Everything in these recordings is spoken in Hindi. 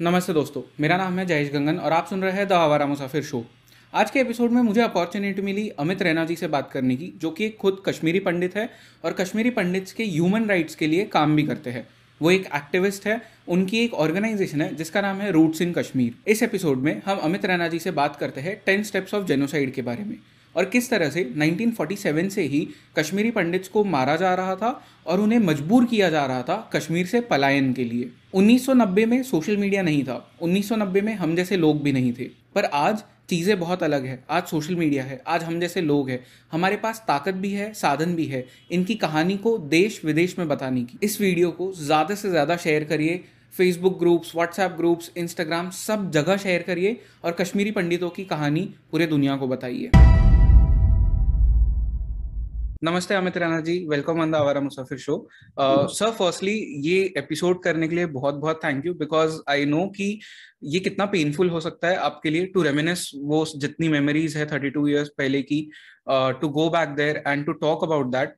नमस्ते दोस्तों, मेरा नाम है जयेश गंगन और आप सुन रहे हैं द आवारा मुसाफिर शो। आज के एपिसोड में मुझे अपॉर्चुनिटी मिली अमित रैना जी से बात करने की, जो कि एक खुद कश्मीरी पंडित है और कश्मीरी पंडित्स के ह्यूमन राइट्स के लिए काम भी करते हैं। वो एक एक्टिविस्ट है, उनकी एक ऑर्गेनाइजेशन है, जिसका नाम है रूट्स इन कश्मीर इस एपिसोड में हम अमित रैना जी से बात करते हैं टेन स्टेप्स ऑफ़ जेनोसाइड के बारे में। और किस तरह से? 1947 से ही कश्मीरी पंडित्स को मारा जा रहा था और उन्हें मजबूर किया जा रहा था कश्मीर से पलायन के लिए। 1990 में सोशल मीडिया नहीं था। 1990 में हम जैसे लोग भी नहीं थे। पर आज चीज़ें बहुत अलग है। आज सोशल मीडिया है। आज हम जैसे लोग हैं। हमारे पास ताकत भी है, साधन भी है। इनकी कहानी को देश विदेश में बताने की। इस वीडियो को ज़्यादा से ज़्यादा शेयर करिए। Facebook groups WhatsApp groups Instagram सब जगह शेयर करिए और कश्मीरी पंडितों की कहानी पूरे दुनिया को बताइए। नमस्ते Amit Rana ji welcome on the Awara Musafir show sir firstly ये एपिसोड करने के लिए बहुत बहुत thank you because I know कि ये कितना पेनफुल हो सकता है आपके लिए टू रेमिनेस वो जितनी मेमोरीज है थर्टी टू ईयर्स पहले की to go back there and to talk about that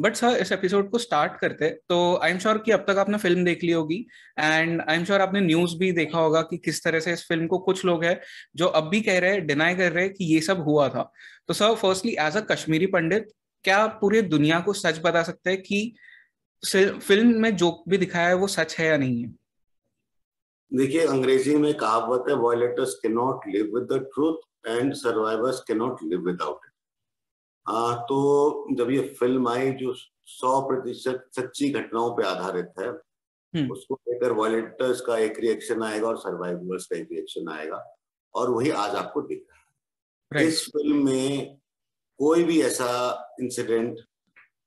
but sir इस एपिसोड को स्टार्ट करते तो आई एम श्योर कि अब तक आपने फ़िल्म देख ली होगी एंड आई एम श्योर आपने न्यूज़ भी देखा होगा कि किस तरह से इस फ़िल्म को कुछ लोग हैं जो अब भी कह रहे हैं डिनाई कर रहे हैं कि ये सब हुआ था. तो sir firstly as a Kashmiri Pandit क्या पूरे दुनिया को सच बता सकते हैं कि फ़िल्म में जो भी दिखाया है वो सच है या नहीं है? देखिए अंग्रेज़ी में कहावत है वॉयलेटर्स के not live with the truth and survivors के नॉट लिव विदाउट इट तो जब ये फ़िल्म आई जो सौ प्रतिशत सच्ची घटनाओं पे आधारित है हम्म। उसको लेकर वॉयलेटर्स का एक रिएक्शन आएगा और सर्वाइवर्स का एक रिएक्शन आएगा और वही आज आपको दिख रहा है। इस फ़िल्म में कोई भी ऐसा इंसिडेंट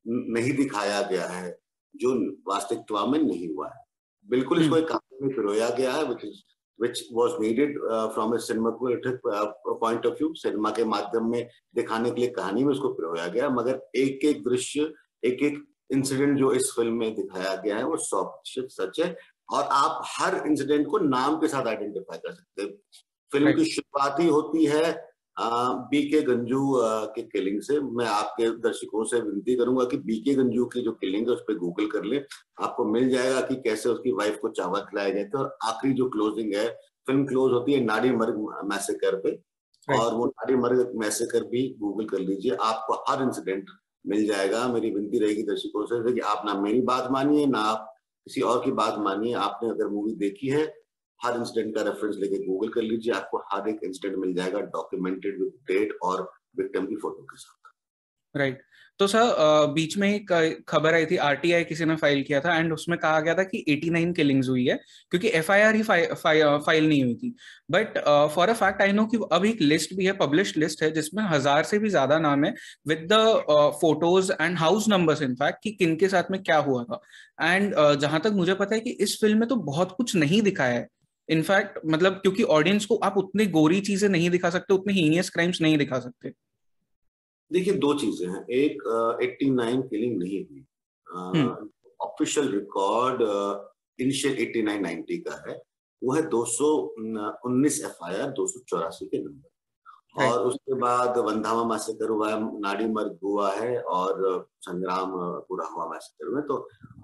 नहीं दिखाया गया है जो वास्तविकता में नहीं हुआ है। बिल्कुल इसको एक कहानी में पिरोया गया है which is which was needed uh, from a cinematographic uh, point of view cinema के माध्यम में दिखाने के लिए कहानी में उसको पिरोया गया मगर एक एक दृश्य एक एक इंसिडेंट जो इस फ़िल्म में दिखाया गया है वो सौ प्रतिशत सच है और आप हर इंसिडेंट को नाम के साथ आइडेंटिफाई कर सकते हैं। फ़िल्म की शुरुआत ही होती है बी के गंजू के किलिंग से मैं आपके दर्शकों से विनती करूँगा कि बी के गंजू की जो किलिंग है उस पर गूगल कर ले। आपको मिल जाएगा कि कैसे उसकी वाइफ को चावल खिलाया गया था और आखिरी जो क्लोजिंग है फ़िल्म क्लोज होती है नाड़ी मर्ग मैसेकर पे। और वो नाड़ी मर्ग मैसेकर भी गूगल कर लीजिए आपको हर इंसिडेंट मिल जाएगा। मेरी विनती रहेगी दर्शकों से कि आप ना मेरी बात मानिए ना आप किसी और की बात मानिए। आपने अगर मूवी देखी है हर इंसिडेंट का रेफरेंस लेके गूगल कर लीजिए आपको हर एक इंसिडेंट मिल जाएगा डॉक्यूमेंटेड विद डेट और विक्टिम की फ़ोटो के साथ। Right right. तो सर बीच में एक खबर आई थी आरटीआई किसी ने फ़ाइल किया था एंड उसमें कहा गया था कि 89 किलिंग्स हुई है क्योंकि एफआईआर ही फाइ, फाइ, फ़ाइल नहीं हुई थी। But for a fact I know कि अब एक लिस्ट भी है पब्लिश लिस्ट है जिसमें हज़ार से भी ज़्यादा नाम है with the photos and house numbers in fact कि किन के साथ में क्या हुआ था। एंड uh, जहाँ तक मुझे पता है कि इस फ़िल्म में तो बहुत कुछ नहीं दिखाया है। इनफैक्ट मतलब क्योंकि ऑडियंस को आप उतनी गोरी चीज़ें नहीं दिखा सकते उतने हीनियस क्राइम्स नहीं दिखा सकते। देखिए दो चीज़ें हैं। एक एट्टी नाइन किलिंग नहीं हुई। Official record initial eighty nine ninety का है। वो है दो सौ उन्नीस एफ़ आई आर दो सौ चौरासी के नंबर और उसके बाद वंधावा मैसेकर हुआ है नाड़ी मर्ग हुआ है और संग्राम पूरा हुआ मैसेकर में तो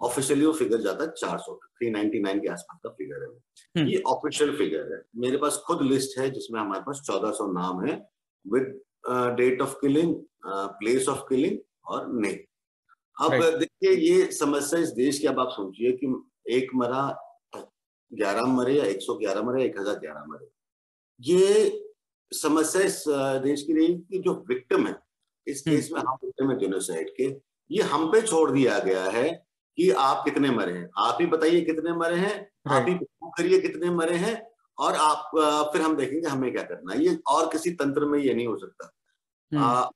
ऑफिशियली वो फिगर जाता है चार सौ थ्री नाइनटी नाइन के आसपास का फिगर है हम्म। ये ऑफिशियल फिगर है। मेरे पास खुद लिस्ट है जिसमें हमारे पास चौदह सौ नाम है with date of killing place of killing और नहीं। अब देखिए ये समस्या इस देश की अब आप सोचिए कि एक मरा ग्यारह मरे या एक सौ ग्यारह मरे एक हज़ार ग्यारह मरे। ये समस्या इस देश की रही कि जो विक्टिम है इस केस हम्म। में हम विक्टिम है जेनोसाइड के। ये हम पे छोड़ दिया गया है कि आप कितने मरे हैं। आप ही बताइए कितने मरे हैं आप ही करिए कितने मरे हैं और आप फिर हम देखेंगे हमें क्या करना है। ये और किसी तंत्र में ये नहीं हो सकता। हम्म। आ,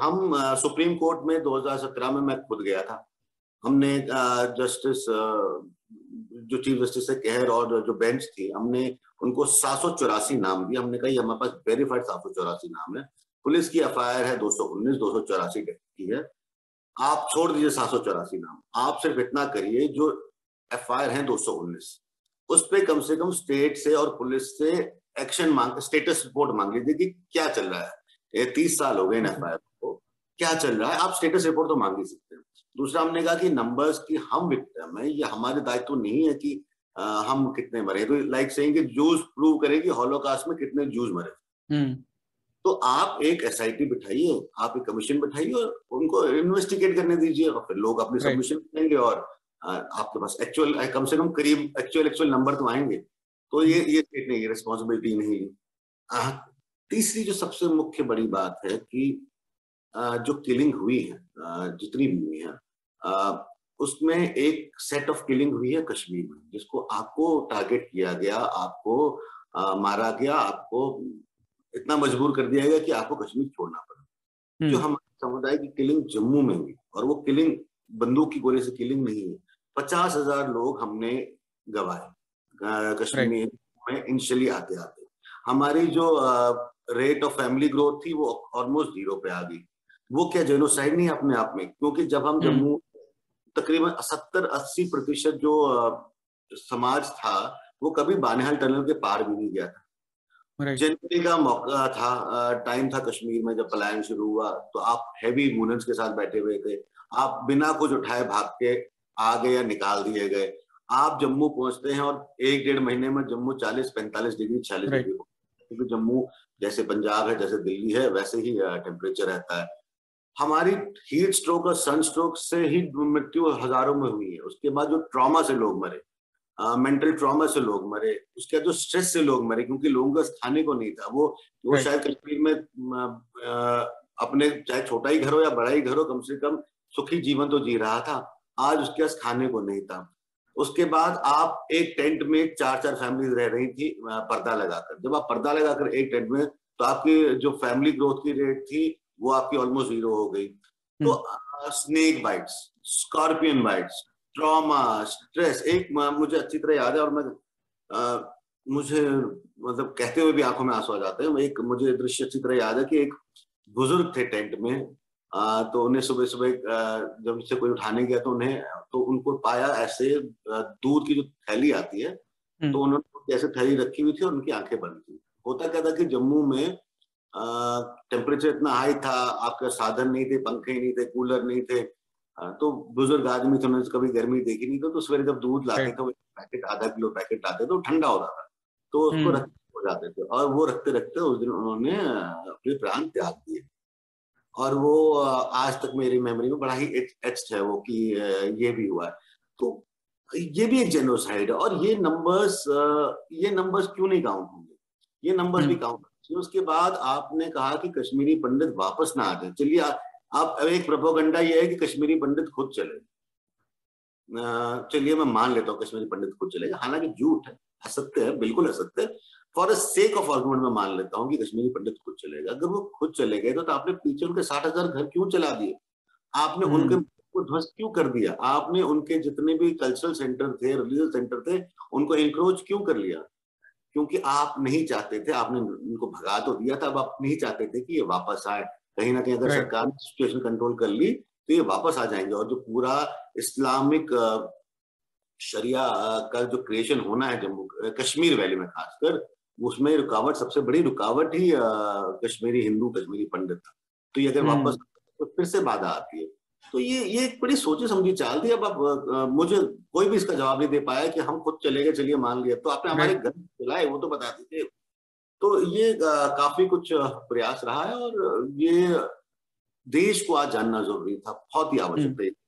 हम सुप्रीम कोर्ट में 2017 में मैं खुद गया था। हमने जस्टिस जो चीफ जस्टिस है कहर और जो बेंच थी, हमने उनको सात सौ चौरासी नाम दिया हमने कहा हमारे पास वेरीफाइड सात सौ चौरासी नाम है। पुलिस की एफ़ आई आर है दो सौ उन्नीस, दो सौ चौरासी की है। आप छोड़ दीजिए सात सौ चौरासी नाम। आप सिर्फ़ इतना करिए, जो एफ़ आई आर है दो सौ उन्नीस। उस पर कम से कम स्टेट से और पुलिस से एक्शन मांग, स्टेटस रिपोर्ट मांग लीजिए कि क्या चल रहा है। ये तीस साल हो गए इन एफ़ आई आर क्या चल रहा है? आप स्टेटस रिपोर्ट तो मांग ही सकते हैं। दूसरा हमने कहा कि नंबर्स की हम विक्टिम है ये हमारे दायित्व तो नहीं है कि आ, हम कितने मरे तो लाइक सेइंग कि जूस प्रूव करेगी हॉलोकास्ट में कितने जूस मरे हम्म। तो आप एक एस बिठाइए आप एक कमीशन बिठाइए और उनको इन्वेस्टिगेट करने दीजिए और फिर लोग अपने सबमिशन करेंगे और आपके पास एक्चुअल कम से कम करीब एक्चुअल एक्चुअल नंबर तो आएँगे। तो ये ये स्टेट ने ये रिस्पॉन्सिबिलिटी नहीं तीसरी जो सबसे मुख्य बड़ी बात है कि जो किलिंग हुई है जितनी भी हुई है उसमें एक सेट ऑफ़ किलिंग हुई है कश्मीर में जिसको आपको टारगेट किया गया आपको मारा गया आपको इतना मजबूर कर दिया गया कि आपको कश्मीर छोड़ना पड़ा। जो हम्म। हमारे समुदाय की किलिंग जम्मू में हुई और वो किलिंग बंदूक की गोली से किलिंग नहीं है पचास हज़ार लोग हमने गवाए कश्मीर में इनिशियली आते आते हमारी जो रेट ऑफ़ फैमिली ग्रोथ थी वो ऑलमोस्ट ज़ीरो पे आ गई। वो क्या जेनोसाइड नहीं अपने आप में क्योंकि जब हम हम्म। जम्मू तकरीबन सत्तर अस्सी प्रतिशत जो समाज था वो कभी बानेहाल टनल के पार भी नहीं गया था। जनवरी का मौका था टाइम था कश्मीर में जब पलायन शुरू हुआ तो आप हैवी मूवमेंट्स के साथ बैठे हुए थे। आप बिना कुछ उठाए भाग के आ गए या निकाल दिए गए। आप जम्मू पहुँचते हैं और एक डेढ़ महीने में जम्मू चालीस पैंतालीस डिग्री छियालीस डिग्री क्योंकि जम्मू जैसे पंजाब है जैसे दिल्ली है वैसे ही टेम्परेचर रहता है। हमारी हीट स्ट्रोक और सन स्ट्रोक से ही मृत्यु हज़ारों में हुई है। उसके बाद जो ट्रॉमा से लोग मरे मेंटल ट्रॉमा से लोग मरे उसके बाद जो स्ट्रेस से लोग मरे क्योंकि लोगों का खाने को नहीं था। वो वो शायद कश्मीर में आ, अपने चाहे छोटा ही घर हो या बड़ा ही घर हो कम से कम सुखी जीवन तो जी रहा था। आज उसके पास खाने को नहीं था। उसके बाद आप एक टेंट में चार चार फैमिली रह रही थी पर्दा लगाकर। जब आप पर्दा लगाकर एक टेंट में तो आपकी जो फैमिली ग्रोथ की रेट थी वो आपकी ऑलमोस्ट ज़ीरो हो गई। तो snake bites scorpion bites trauma stress एक मुझे अच्छी तरह याद है और मैं आ, मुझे मतलब कहते हुए भी आँखों में आँसू आ जाते हैं। एक मुझे दृश्य अच्छी तरह याद है कि एक बुज़ुर्ग थे टेंट में आ, तो उन्हें सुबह सुबह जब से कोई उठाने गया तो उन्हें तो उनको पाया ऐसे दूध की जो थैली आती है हम्म। तो उन्होंने ऐसे थैली रखी हुई थी और उनकी आँखें बंद थी। होता क्या था कि जम्मू में टेम्परेचर इतना हाई था आपके साधन नहीं थे पंखे नहीं थे कूलर नहीं थे। तो बुज़ुर्ग आदमी थे उन्होंने कभी गर्मी देखी नहीं तो, तो सवेरे जब दूध लाते थे पैकेट आधा किलो पैकेट लाते तो ठंडा हो रहा था। तो उसको हम्म। रखते हो जाते थे और वो रखते रखते उस दिन उन्होंने अपने प्राण त्याग दिए। और वो आज तक मेरी मेमोरी में बड़ा ही एच है वो कि ये भी हुआ है। तो ये भी एक जेनोसाइड है और ये नंबर्स ये नंबर्स क्यों नहीं काउंट होंगे? ये नंबर्स भी काउंट उसके बाद आपने कहा कि कश्मीरी पंडित वापस ना आते चलिए आप अब एक प्रोपोगंडा ये है कि कश्मीरी पंडित खुद चले। चलिए मैं मान लेता हूँ कश्मीरी पंडित खुद चलेगा हालाँकि झूठ है असत्य है बिल्कुल असत्य है। For a sake of argument में मान लेता हूँ कि कश्मीरी पंडित खुद चलेगा। अगर वो खुद चले गए तो, तो आपने पीछे उनके साठ हज़ार घर क्यों चला दिए? आपने हम्म। उनके को ध्वस्त क्यों कर दिया? आपने उनके जितने भी कल्चरल सेंटर थे रिलीजियस सेंटर थे उनको इंक्रोच क्यों कर लिया? क्योंकि आप नहीं चाहते थे आपने उनको भगा तो दिया था अब आप नहीं चाहते थे कि ये वापस आए। कहीं ना कहीं अगर सरकार ने सिचुएशन कंट्रोल कर ली तो ये वापस आ जाएँगे। और जो पूरा इस्लामिक शरिया का जो क्रिएशन होना है जम्मू कश्मीर वैली में खासकर उसमें रुकावट सबसे बड़ी रुकावट ही कश्मीरी हिंदू कश्मीरी पंडित था। तो ये अगर हम्म। वापस तो फिर से बाधा आती है। तो ये ये एक बड़ी सोची समझी चाल थी। अब आप मुझे कोई भी इसका जवाब नहीं दे पाया कि हम खुद चले गए चलिए मान लिया। तो आपने हमारे घर चलाए वो तो बता दीजिए। तो ये काफ़ी कुछ प्रयास रहा है और ये देश को आज जानना ज़रूरी था बहुत ही आवश्यक हम्म। था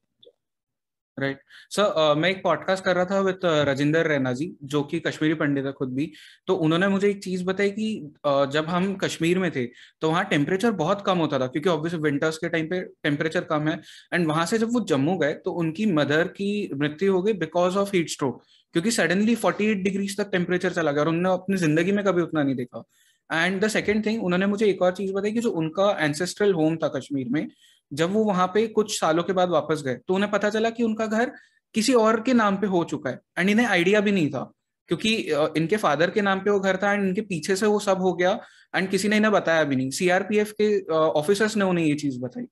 राइट सर मैं एक पॉडकास्ट कर रहा था विद राजिंदर रैना जी जो कि कश्मीरी पंडित है खुद भी। तो उन्होंने मुझे एक चीज़ बताई कि uh, जब हम कश्मीर में थे तो वहाँ टेम्परेचर बहुत कम होता था क्योंकि ऑब्वियसली विंटर्स के टाइम पे टेम्परेचर कम है। एंड वहाँ से जब वो जम्मू गए तो उनकी मदर की मृत्यु हो गई बिकॉज़ ऑफ़ हीट स्ट्रोक क्योंकि सडनली फोर्टी एट डिग्रीज तक टेम्परेचर चला गया और उन्होंने अपनी ज़िंदगी में कभी उतना नहीं देखा। एंड द सेकेंड थिंग उन्होंने मुझे एक और चीज़ बताई कि जो उनका एंसेस्ट्रल होम था कश्मीर में जब वो वहाँ पे कुछ सालों के बाद वापस गए तो उन्हें पता चला कि उनका घर किसी और के नाम पे हो चुका है एंड इन्हें आइडिया भी नहीं था क्योंकि इनके फादर के नाम पे वो घर था एंड इनके पीछे से वो सब हो गया एंड किसी ने इन्हें बताया भी नहीं। सीआरपीएफ के ऑफिसर्स ने उन्हें ये चीज़ बताई।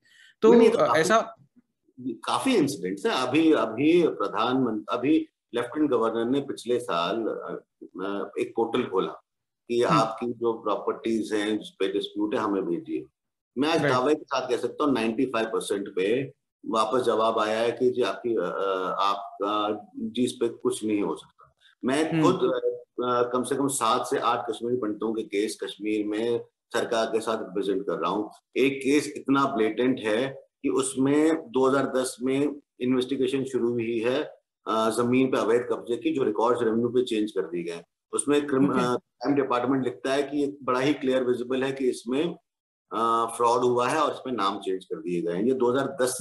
तो, तो ऐसा काफ़ी इंसिडेंट्स है। अभी अभी प्रधानमंत्री अभी लेफ्टिनेंट गवर्नर ने पिछले साल एक पोर्टल खोला कि हम्म। आपकी जो प्रॉपर्टीज़ हैं जिस पे डिस्प्यूट है हमें भेजिए। मैं आज दावे के साथ कह सकता हूँ नाइन्टी फाइव परसेंट पे वापस जवाब आया है कि जी आपकी आपका जी इस पे कुछ नहीं हो सकता। मैं खुद कम से कम सात से आठ कश्मीरी पंडितों के केस कश्मीर में सरकार के साथ रिप्रेजेंट कर रहा हूँ। एक केस इतना ब्लेटेंट है कि उसमें 2010 में इन्वेस्टिगेशन शुरू हुई है ज़मीन पे अवैध कब्जे की जो रिकॉर्ड रेवेन्यू पे चेंज कर दी गए। उसमें क्राइम डिपार्टमेंट लिखता है कि बड़ा ही क्लियर विजिबल है कि इसमें फ्रॉड हुआ है और इसमें नाम चेंज कर दिए गए हैं। ये 2010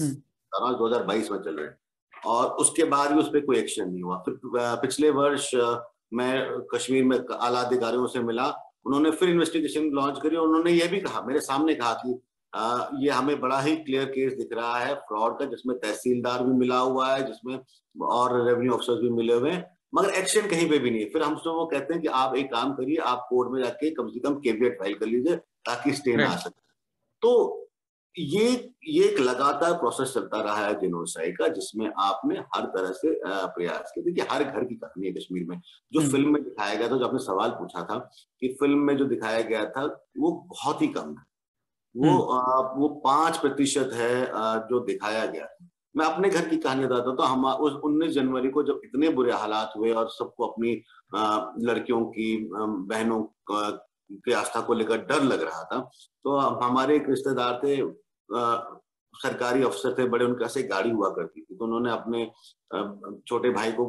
2022 में चल रहे हैं। और उसके बाद भी उस पर कोई एक्शन नहीं हुआ। फिर पिछले वर्ष मैं कश्मीर में आला अधिकारियों से मिला। उन्होंने फिर इन्वेस्टिगेशन लॉन्च करी और उन्होंने ये भी कहा मेरे सामने कहा कि आ, ये हमें बड़ा ही क्लियर केस दिख रहा है फ्रॉड का जिसमें तहसीलदार भी मिला हुआ है जिसमें और रेवेन्यू ऑफिसर भी मिले हुए हैं। मगर एक्शन कहीं पे भी नहीं है। फिर हमसे वो कहते हैं कि आप एक काम करिए आप कोर्ट में जाके कम से कम केवियट फ़ाइल कर लीजिए। ताकि स्टे ना आ सके। तो ये ये एक लगातार प्रोसेस चलता रहा है जिनोसाइड का जिसमें आपने हर तरह से प्रयास किया देखिए हर घर की कहानी है कश्मीर में। जो। फ़िल्म में दिखाया गया था जो आपने सवाल पूछा था कि फ़िल्म में जो दिखाया गया था वो बहुत ही कम है। वो हम्म। वो पाँच प्रतिशत है आ, जो दिखाया गया मैं अपने घर की कहानी बताता तो हम उस उन्नीस जनवरी को जब इतने बुरे हालात हुए और सबको अपनी लड़कियों की बहनों की आस्था को लेकर डर लग रहा था। तो हमारे एक रिश्तेदार थे सरकारी अफसर थे, बड़े उनके ऐसे गाड़ी हुआ करती थी। तो उन्होंने अपने छोटे भाई को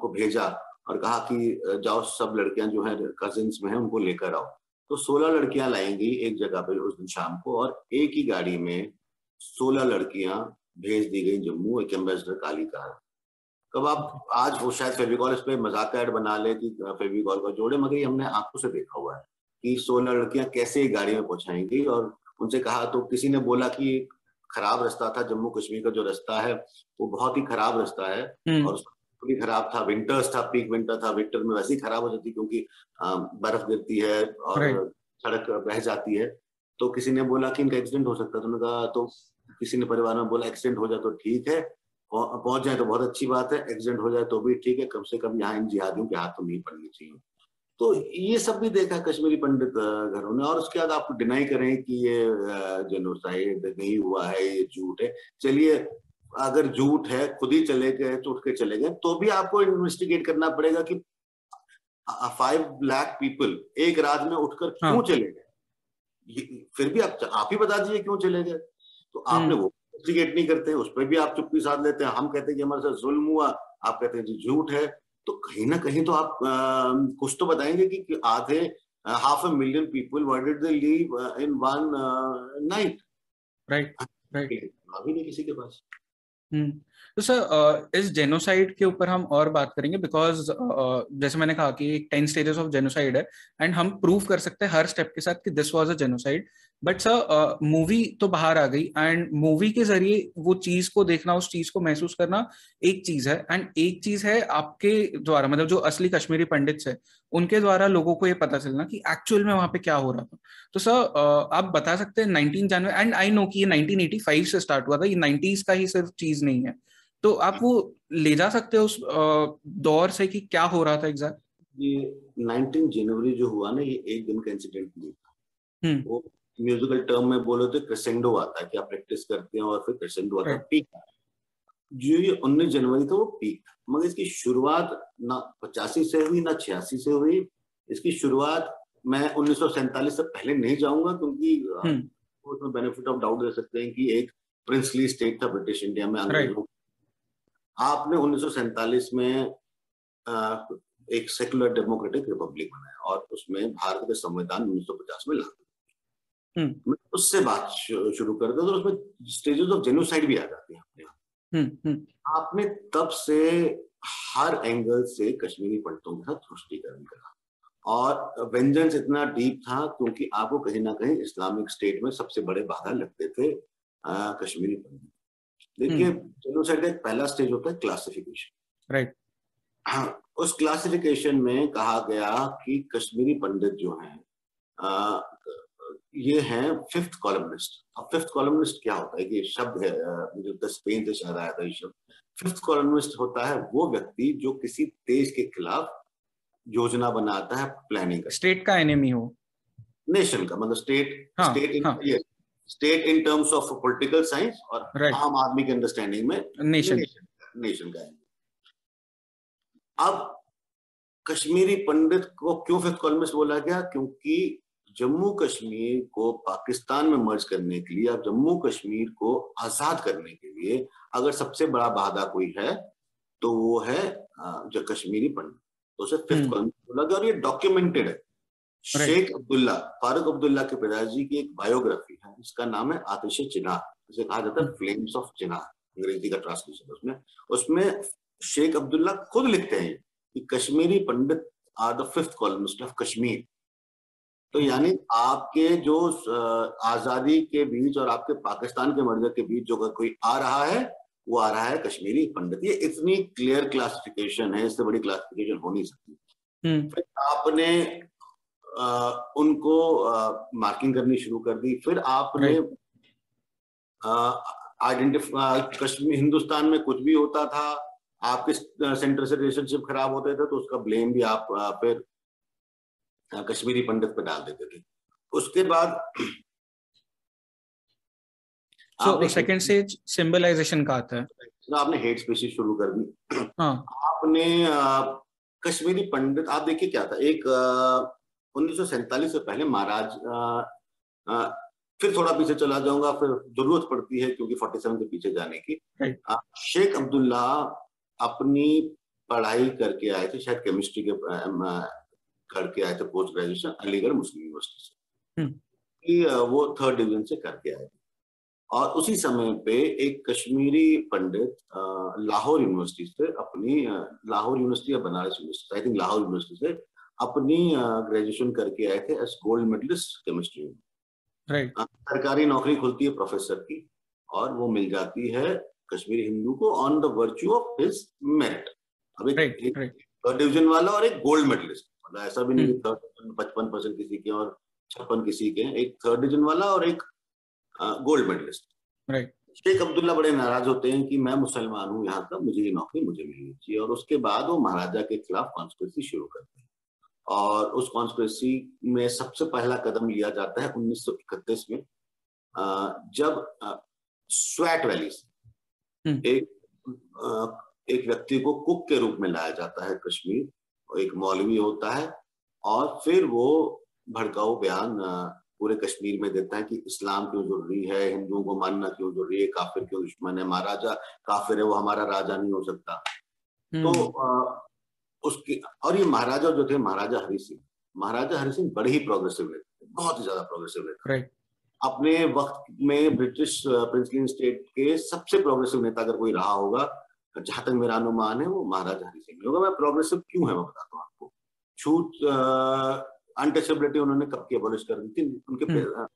को भेजा और कहा कि जाओ, सब लड़कियाँ जो है कजिन्स में है, उनको लेकर आओ। तो सोलह लड़कियाँ लाएँगी एक जगह पे उस दिन शाम को और एक ही गाड़ी में सोलह लड़कियाँ भेज दी गई जम्मू एक एम्बेसडर काली कार। कब आप आज वो शायद फेविकॉल इस पर मज़ाक ऐड बना ले कि फेविकॉल का जोड़े मगर ये हमने आँखों से देखा हुआ है कि सोलह लड़कियाँ कैसे गाड़ी में पहुंचाएँगी और उनसे कहा तो किसी ने बोला कि खराब रास्ता था जम्मू कश्मीर का जो रास्ता है वो बहुत ही खराब रास्ता है हम्म। और भी खराब था विंटर्स था पीक विंटर था विंटर में वैसे ही खराब हो जाती क्योंकि बर्फ़ गिरती है और सड़क बह जाती है तो किसी ने बोला कि इनका एक्सीडेंट हो सकता है तो उन्होंने कहा तो किसी ने परिवार में बोला एक्सीडेंट हो जाए तो ठीक है पहुँच जाए तो बहुत अच्छी बात है एक्सीडेंट हो जाए तो भी ठीक है कम से कम यहाँ इन जिहादियों के हाथ तो नहीं पड़नी चाहिए तो ये सब भी देखा कश्मीरी पंडित घरों ने और उसके बाद आप डिनाई करें कि ये जेनोसाइड नहीं हुआ है ये झूठ है चलिए अगर झूठ है खुद ही चले गए तो उठ के चले गए तो भी आपको इन्वेस्टिगेट करना पड़ेगा कि फाइव लाख पीपल एक रात में उठकर क्यों हाँ. क्यों चले गए फिर भी आप आप ही बता दीजिए क्यों चले गए तो आपने हम्म। वो इन्वेस्टिगेट नहीं करते उस पर भी आप चुप्पी साध लेते हैं। हम कहते हैं कि हमारे साथ जुल्म हुआ आप कहते हैं जी झूठ है। तो कहीं ना कहीं तो आप आ, कुछ तो बताएँगे कि आधे half a million people word did they leave in one night right right अभी नहीं किसी के पास। हम्म तो सर इस जेनोसाइड के ऊपर हम और बात करेंगे बिकॉज़ जैसे मैंने कहा कि टेन स्टेजेस ऑफ़ जेनोसाइड है एंड हम प्रूव कर सकते हैं हर स्टेप के साथ कि this was a genocide but sir movie तो बाहर आ गई एंड मूवी के ज़रिए वो चीज़ को देखना उस चीज़ को महसूस करना एक चीज़ है। एंड एक चीज़ है आपके द्वारा मतलब जो असली कश्मीरी पंडित है उनके द्वारा लोगों को ये पता चलना कि एक्चुअल में वहाँ पे क्या हो रहा था। तो सर uh, आप बता सकते हैं nineteen January and I know कि ये 1985 से स्टार्ट हुआ था ये नाइनटीज का ही सिर्फ़ चीज़ नहीं है। तो आप वो ले जा सकते हो उस दौर से कि क्या हो रहा था एग्जैक्ट ये 19 जनवरी जो हुआ ना ये एक दिन का इंसिडेंट नहीं था। वो म्यूजिकल टर्म में बोलो तो क्रेसेंडो आता है कि आप प्रैक्टिस करते हैं और फिर क्रेसेंडो आता है पीक जो ये उन्नीस जनवरी था वो पीक मगर इसकी शुरुआत ना पचासी से हुई ना छियासी से हुई इसकी शुरुआत मैं उन्नीस से पहले नहीं जाऊँगा क्योंकि हम्म। उसमें बेनिफिट ऑफ़ डाउट दे सकते हैं कि एक प्रिंसली स्टेट था ब्रिटिश इंडिया में अंग्रेज़ों आपने उन्नीस सौ सैंतालीस में आ, एक सेकुलर डेमोक्रेटिक रिपब्लिक बनाया और उसमें भारत के संविधान 1950 में लागू। उससे बात शुरू कर दो तो उसमें स्टेजेस ऑफ़ जेनोसाइड भी आ जाती है अपने हम्म, हम्म। आपने तब से हर एंगल से कश्मीरी पंडितों के साथ तुष्टिकरण करा। और वेंजेंस इतना डीप था क्योंकि आपको कहीं ना कहीं इस्लामिक स्टेट में सबसे बड़े बाधा लगते थे आ, कश्मीरी पंडित देखिए जेनोसाइड का एक पहला स्टेज होता है क्लासिफिकेशन राइट हाँ उस क्लासिफिकेशन में कहा गया कि कश्मीरी पंडित जो हैं ये हैं फिफ्थ कॉलमनिस्ट अब फिफ्थ कॉलमनिस्ट क्या होता है? कि शब्द है जो स्पेन से शायद आया था ये शब्द. फिफ्थ कॉलमनिस्ट होता है वो व्यक्ति जो किसी देश के खिलाफ योजना बनाता है प्लानिंग का स्टेट का एनिमी हो. नेशन का मतलब स्टेट हाँ, स्टेट इन हाँ. State in terms of political science और right. आम आदमी के अंडरस्टैंडिंग में नेशन नेशन का एनिमी अब कश्मीरी पंडित को क्यों फिफ्थ कॉलमिस्ट बोला गया? क्योंकि जम्मू कश्मीर को पाकिस्तान में मर्ज करने के लिए जम्मू कश्मीर को आज़ाद करने के लिए अगर सबसे बड़ा बाधा कोई है तो वो है जो कश्मीरी पंडित तो उसे फिफ्थ हम्म। बोला और ये डॉक्यूमेंटेड है। शेख अब्दुल्ला फारूक अब्दुल्ला के पिताजी की एक बायोग्राफी है जिसका नाम है आतिश चिनार जिसे कहा जाता है फ्लेम्स ऑफ़ चिनार अंग्रेज़ी का ट्रांसलेशन उसमें। उसमें शेख अब्दुल्ला खुद लिखते हैं कि Kashmiri Pandit are the fifth columnist of Kashmir तो यानी आपके जो आज़ादी के बीच और आपके पाकिस्तान के मर्जर के बीच जो कोई आ रहा है वो आ रहा है कश्मीरी पंडित। ये इतनी क्लियर क्लासिफिकेशन है इससे बड़ी क्लासिफिकेशन हो नहीं सकती। हम्म। फिर आपने आ, उनको आ, मार्किंग करनी शुरू कर दी। फिर आपने आइडेंटिफाई कश्मीर हिंदुस्तान में कुछ भी होता था आपके सेंटर से रिलेशनशिप खराब होते थे तो उसका ब्लेम भी आप फिर कश्मीरी पंडित पे डाल देते थे। उसके बाद सेकंड स्टेज सिंबलाइजेशन का आता है। आपने हेट स्पीशीज शुरू कर दी। हाँ. आपने कश्मीरी पंडित आप देखिए क्या था। एक उन्नीस से पहले महाराज फिर थोड़ा पीछे चला जाऊँगा फिर ज़रूरत पड़ती है क्योंकि 47 के पीछे जाने की। शेख अब्दुल्ला अपनी पढ़ाई करके आए थे शायद केमिस्ट्री के करके आए थे post graduation Aligarh Muslim university से। हम्म। कि वो थर्ड डिवीज़न से करके आए थे। और उसी समय पे एक कश्मीरी पंडित लाहौर यूनिवर्सिटी से अपनी लाहौर यूनिवर्सिटी या Banaras university I think Lahore university से अपनी ग्रेजुएशन करके आए थे एस गोल्ड मेडलिस्ट केमिस्ट्री में। Right. सरकारी नौकरी खुलती है प्रोफेसर की और वो मिल जाती है कश्मीरी हिंदू को on the virtue of his merit अब एक थर्ड डिवीज़न वाला और एक गोल्ड मेडलिस्ट मतलब ऐसा भी नहीं थर्ड hmm. पचपन परसेंट किसी के और छप्पन किसी के एक थर्ड डिवीज़न वाला और एक gold medalist right Sheikh Abdullah बड़े नाराज़ होते हैं कि मैं मुसलमान हूँ यहाँ का मुझे ये नौकरी मुझे मिलनी चाहिए। और उसके बाद वो महाराजा के खिलाफ कॉन्स्पिरसी शुरू करते हैं। और उस कॉन्स्पिरसी में सबसे पहला कदम लिया जाता है उन्नीस सौ इकतीस में जब स्वेट वैली से हम्म। एक एक व्यक्ति को कुक के रूप में लाया जाता है कश्मीर। एक मौलवी होता है और फिर वो भड़काऊ बयान पूरे कश्मीर में देता है कि इस्लाम क्यों ज़रूरी है हिंदुओं को मानना क्यों ज़रूरी है काफिर क्यों दुश्मन है महाराजा काफिर है वो हमारा राजा नहीं हो सकता। तो हम्म। उसके और ये महाराजा जो थे महाराजा हरि सिंह महाराजा हरि सिंह बड़े ही प्रोग्रेसिव थे बहुत ही ज़्यादा प्रोग्रेसिव थे। अपने वक्त में ब्रिटिश प्रिंसलिन स्टेट के सबसे प्रोग्रेसिव नेता अगर कोई रहा होगा जहाँ तक मेरा अनुमान है वो महाराजा हरि सिंह होगा मैं प्रोग्रेसिव क्यों है मैं बताता हूँ आपको। छूट अनटचेबिलिटी उन्होंने कब की अबोलिश कर दी थी? उनके हम्म।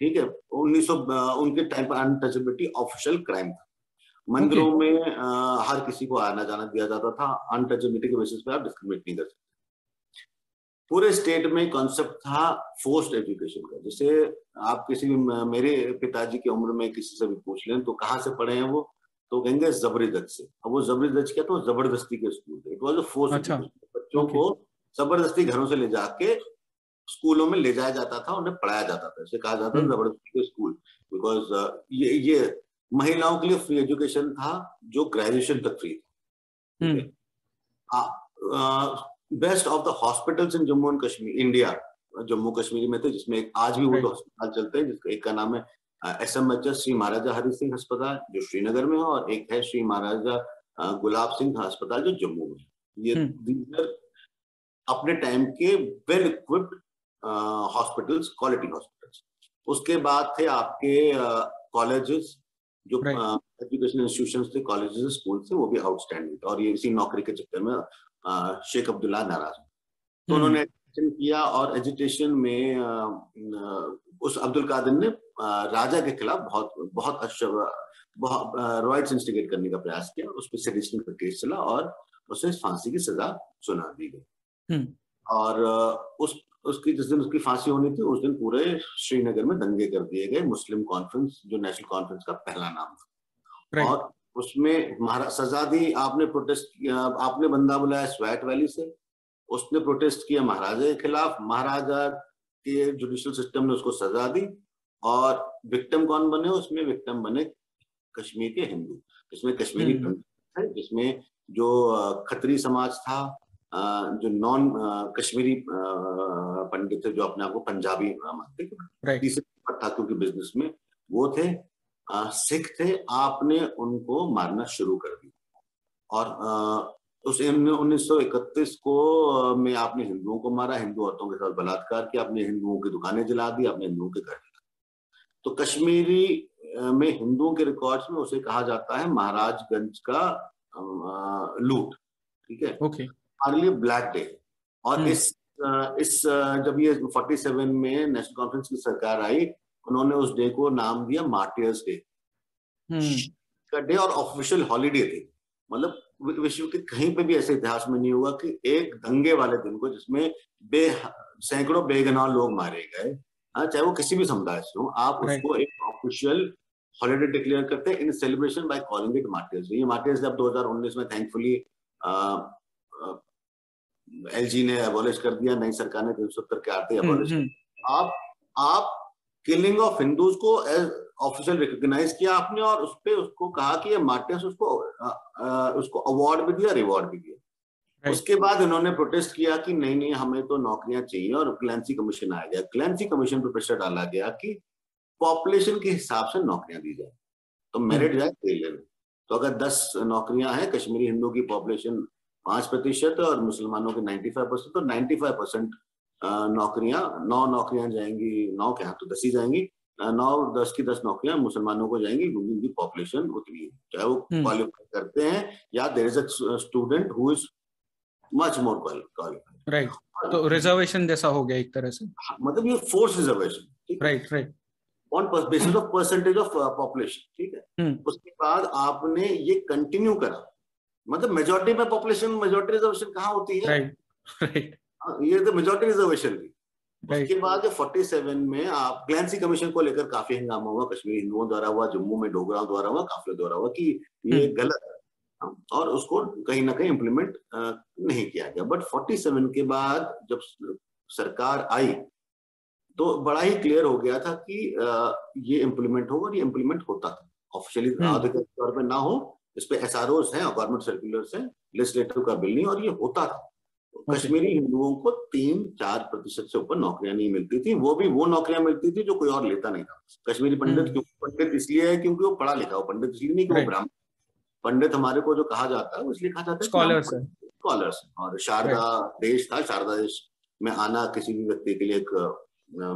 ठीक है? उन्नीस उनके टाइम पर अनटचेबिलिटी ऑफिशियल क्राइम था। मंदिरों okay. में आ, हर किसी को आना जाना दिया जाता था। अनटचेबिलिटी के बेसिस पे आप डिस्क्रिमिनेट नहीं कर सकते। पूरे स्टेट में कॉन्सेप्ट था फोर्स्ड एजुकेशन का। जैसे आप किसी भी मेरे पिताजी की उम्र में किसी से भी पूछ लें तो कहाँ से पढ़े हैं वो? तो कहेंगे ज़बरदस्त से। अब वो ज़बरदस्त क्या तो ज़बरदस्ती के स्कूल थे। इट वॉज़ फोर्स अच्छा। बच्चों को ज़बरदस्ती घरों से ले जाके स्कूलों में ले जाया जाता था उन्हें पढ़ाया जाता था। इसे कहा जाता था हम्म। ज़बरदस्ती के स्कूल। बिकॉज़ ये ये महिलाओं के लिए फ्री एजुकेशन था जो ग्रेजुएशन तक फ्री था। Best of the hospitals in Jammu and Kashmir India Jammu Kashmir में थे जिसमें एक आज भी वो दो अस्पताल चलते हैं जिसका एक का नाम है S M H S Shri Maharaja Hari Singh अस्पताल जो श्रीनगर में है और एक है श्री महाराजा गुलाब सिंह अस्पताल जो जम्मू में ये हम्म। अपने टाइम के well equipped hospitals quality hospitals उसके बाद थे आपके कॉलेजेस जो एजुकेशन इंस्टीट्यूशन थे कॉलेजेस स्कूल थे वो भी आउटस्टैंडिंग और ये इसी नौकरी के चक्कर में शेख अब्दुल्ला नाराज़ तो हम्म। उन्होंने एजुकेशन किया और एजुकेशन में उस अब्दुल कादिर ने राजा के खिलाफ बहुत बहुत अच्छा बहुत रॉयट्स इंस्टिगेट करने का प्रयास किया उस पर सेडिशन का केस चला और उसे फांसी की सजा सुना दी गई। हम्म। और उस उसकी जिस दिन उसकी फांसी होनी थी उस दिन पूरे श्रीनगर में दंगे कर दिए गए मुस्लिम कॉन्फ्रेंस जो नेशनल कॉन्फ्रेंस का पहला नाम था। और उसमें सजा दी आपने प्रोटेस्ट किया आपने बंदा बुलाया स्वैट वैली से उसने प्रोटेस्ट किया महाराजा के खिलाफ महाराजा के जुडिशियल सिस्टम ने उसको सजा दी और विक्टिम कौन बने उसमें विक्टिम बने कश्मीर के हिंदू जिसमें कश्मीरी हम्म। है जिसमें जो खत्री समाज था जो नॉन कश्मीरी पंडित थे जो अपने आप को पंजाबी मानते तीसरे था क्योंकि बिज़नेस में वो थे सिख थे आपने उनको मारना शुरू कर दिया। और उस उन्नीस सौ इकतीस को में आपने हिंदुओं को मारा हिंदू औरतों के साथ बलात्कार किया आपने हिंदुओं की दुकानें जला दी आपने हिंदुओं के घर जला तो कश्मीरी में हिंदुओं के रिकॉर्ड्स में उसे कहा जाता है महाराजगंज का लूट ठीक है? ओके। हमारे लिए ब्लैक डे। और हम्म। इस इस जब ये 47 में नेशनल कॉन्फ्रेंस की सरकार आई उन्होंने उस डे को नाम दिया मार्टियर्स डे। हम्म। का डे और ऑफिशियल हॉलीडे थे। मतलब विश्व के कहीं पे भी ऐसे इतिहास में नहीं हुआ कि एक दंगे वाले दिन को जिसमें बे सैकड़ों बेगनाह लोग मारे गए। हाँ, चाहे वो किसी भी समुदाय से हो आप उसको एक ऑफिशियल हॉलीडे डिक्लेयर करते हैं in celebration by calling it martyrs ये मार्टियर्स जब 2019 में थैंकफुली एल जी ने एबॉलिश कर दिया नई सरकार ने तीन सौ सत्तर के आते एबॉलिश आप आप किलिंग ऑफ़ हिंदूज को एज ऑफिशियल रिकॉग्नाइज किया आपने और उस पर उसको कहा कि ये उसको आ, आ, उसको अवार्ड भी दिया रिवॉर्ड भी दिया। उसके बाद इन्होंने प्रोटेस्ट किया कि नहीं नहीं हमें तो नौकरियाँ चाहिए और क्लैंसी कमीशन आया गया। क्लैंसी कमीशन पर प्रेशर डाला गया कि पॉपुलेशन के हिसाब से नौकरियाँ दी जाए। तो मेरिट। जाए तेल में तो अगर दस नौकरियाँ हैं कश्मीरी हिंदू की पॉपुलेशन पाँच प्रतिशत और मुसलमानों के नाइन्टी फाइव परसेंट तो नाइन्टी फाइव परसेंट नौकरियाँ नौ नौकरियाँ जाएँगी नौ के यहाँ तो दस ही जाएँगी। नौ दस की दस नौकरियाँ मुसलमानों को जाएँगी क्योंकि उनकी पॉपुलेशन उतनी है। चाहे वो क्वालिफाई हम्म। करते हैं या there is a student who is much more qualified right तो रिजर्वेशन जैसा हो गया एक तरह से। हाँ, मतलब ये force reservation right right on basis of percentage of population ठीक है? हम्म। उसके बाद आपने ये कंटिन्यू करा। मतलब मेजोरिटी में पॉपुलेशन मेजोरिटी रिजर्वेशन कहाँ होती है? राइट राइट हाँ, ये तो मेजोरिटी रिजर्वेशन थी उसके बाद जो 47 में आप क्लैंसी कमीशन को लेकर काफ़ी हंगामा हुआ कश्मीर हिंदुओं द्वारा हुआ जम्मू में डोगराओं द्वारा हुआ काफ़ी द्वारा हुआ कि ये हम्म। गलत है। हाँ, और उसको कहीं ना कहीं इम्प्लीमेंट नहीं किया गया। बट 47 के बाद जब सरकार आई तो बड़ा ही क्लियर हो गया था कि ये इम्प्लीमेंट होगा और ये इम्प्लीमेंट होता था। Officially hmm. आधिकारिक तौर पर ना हो इस पे एस आर हैं गवर्नमेंट सर्कुलर है लेजिस्लेटिव का बिल नहीं और ये होता था। कश्मीरी हिंदुओं को तीन चार प्रतिशत से ऊपर नौकरियाँ नहीं मिलती थी। वो भी वो नौकरियाँ मिलती थी जो कोई और लेता नहीं था। कश्मीरी पंडित हम्म। क्यों पंडित इसलिए है क्योंकि वो पढ़ा लिखा हो। पंडित इसलिए नहीं कि वो ब्राह्मण पंडित हमारे को जो कहा जाता है वो इसलिए कहा जाता है स्कॉलर्स स्कॉलर्स और शारदा देश था। शारदा देश में आना किसी भी व्यक्ति के लिए एक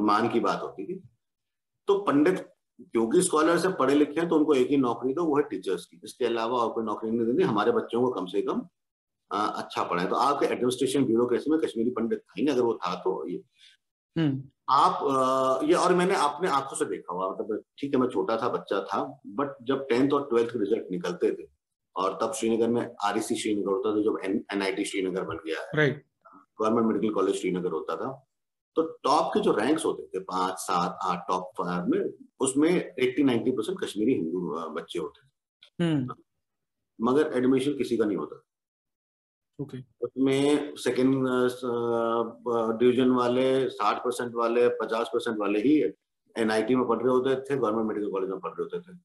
मान की बात होती थी। तो पंडित क्योंकि स्कॉलर से पढ़े लिखे हैं तो उनको एक ही नौकरी तो वो है टीचर्स की। इसके अलावा और कोई नौकरी नहीं देती हमारे बच्चों को कम से कम अच्छा पढ़ाए तो आपके एडमिनिस्ट्रेशन ब्यूरोक्रेसी में कश्मीरी पंडित था ही नहीं अगर वो था तो ये। हम्म। आप ये और मैंने अपने आँखों से देखा हुआ मतलब ठीक है मैं छोटा था बच्चा था बट जब टेंथ और ट्वेल्थ के रिज़ल्ट निकलते थे और तब श्रीनगर में आर श्रीनगर होता था जब एन आई श्रीनगर बन गया। है गवर्नमेंट मेडिकल कॉलेज श्रीनगर होता था। तो टॉप के जो रैंक्स होते थे पाँच सात आठ टॉप फाइव में उसमें eighty ninety percent Kashmiri Hindu बच्चे होते थे। हम्म। मगर एडमिशन किसी का नहीं होता। Okay. उसमें सेकेंड डिवीज़न वाले साठ परसेंट वाले पचास परसेंट वाले ही एनआईटी में पढ़ रहे होते थे गवर्नमेंट मेडिकल कॉलेज में पढ़ रहे होते थे।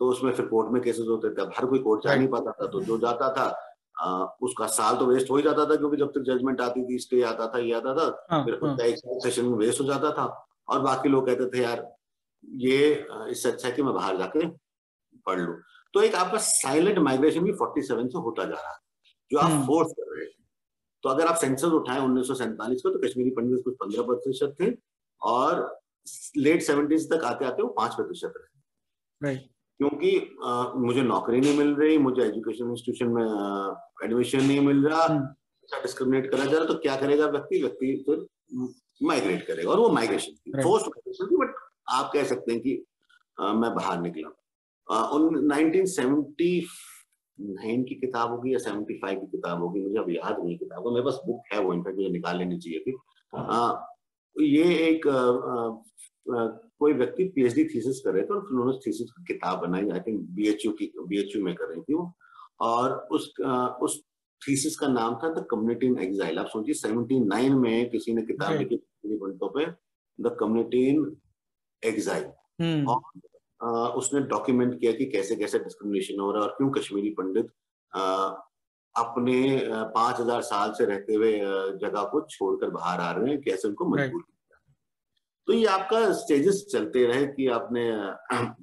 तो उसमें फिर कोर्ट में केसेस होते थे। अब हर कोई कोर्ट जा नहीं पाता था। तो जो जाता था आ, उसका साल तो वेस्ट हो ही जाता था क्योंकि जब तक जजमेंट आती थी स्टे आता था ये आता था हाँ, फिर हाँ. एक सेशन में वेस्ट हो जाता था। और बाकी लोग कहते थे यार ये इससे अच्छा है कि मैं बाहर जाके पढ़ लू। तो एक आपका साइलेंट माइग्रेशन भी 47 से होता जा रहा जो आप फोर्स। कर रहे हैं तो अगर आप सेंसस उठाए उन्नीस को तो कश्मीरी पंडित कुछ पंद्रह प्रतिशत थे और लेट सेवेंटीज तक आते आते वो पाँच प्रतिशत रहे। क्योंकि आ, मुझे नौकरी नहीं मिल रही मुझे एजुकेशन इंस्टीट्यूशन में एडमिशन नहीं मिल रहा। अच्छा डिस्क्रिमिनेट करा जा रहा तो क्या करेगा व्यक्ति? व्यक्ति फिर माइग्रेट करेगा और वो माइग्रेशन फोर्स माइग्रेशन थी बट आप कह सकते हैं कि आ, मैं बाहर निकला। उन नाइनटीन नाइन की किताब होगी या सेवेंटी फाइव की किताब होगी मुझे अब याद नहीं किताब मेरे पास बुक है वो इनफैक्ट मुझे निकाल लेनी चाहिए थी। आ, ये एक आ, आ, कोई व्यक्ति पीएचडी थीसिस कर रहे थे और फिर उन्होंने थीसिस की किताब बनाई आई थिंक बीएचयू की बीएचयू में कर रही थी वो। और उस आ, उस थीसिस का नाम था द कम्युनिटी इन एग्जाइल आप सोचिए सेवेंटी नाइन में किसी ने किताब लिखी बंटों पे द कम्युनिटी इन एग्जाइल और उसने डॉक्यूमेंट किया कि कैसे कैसे डिस्क्रिमिनेशन हो रहा है और क्यों कश्मीरी पंडित अपने पाँच हज़ार साल से रहते हुए जगह को छोड़कर बाहर आ रहे हैं कैसे उनको मजबूर किया तो ये आपका स्टेजेस चलते रहे कि आपने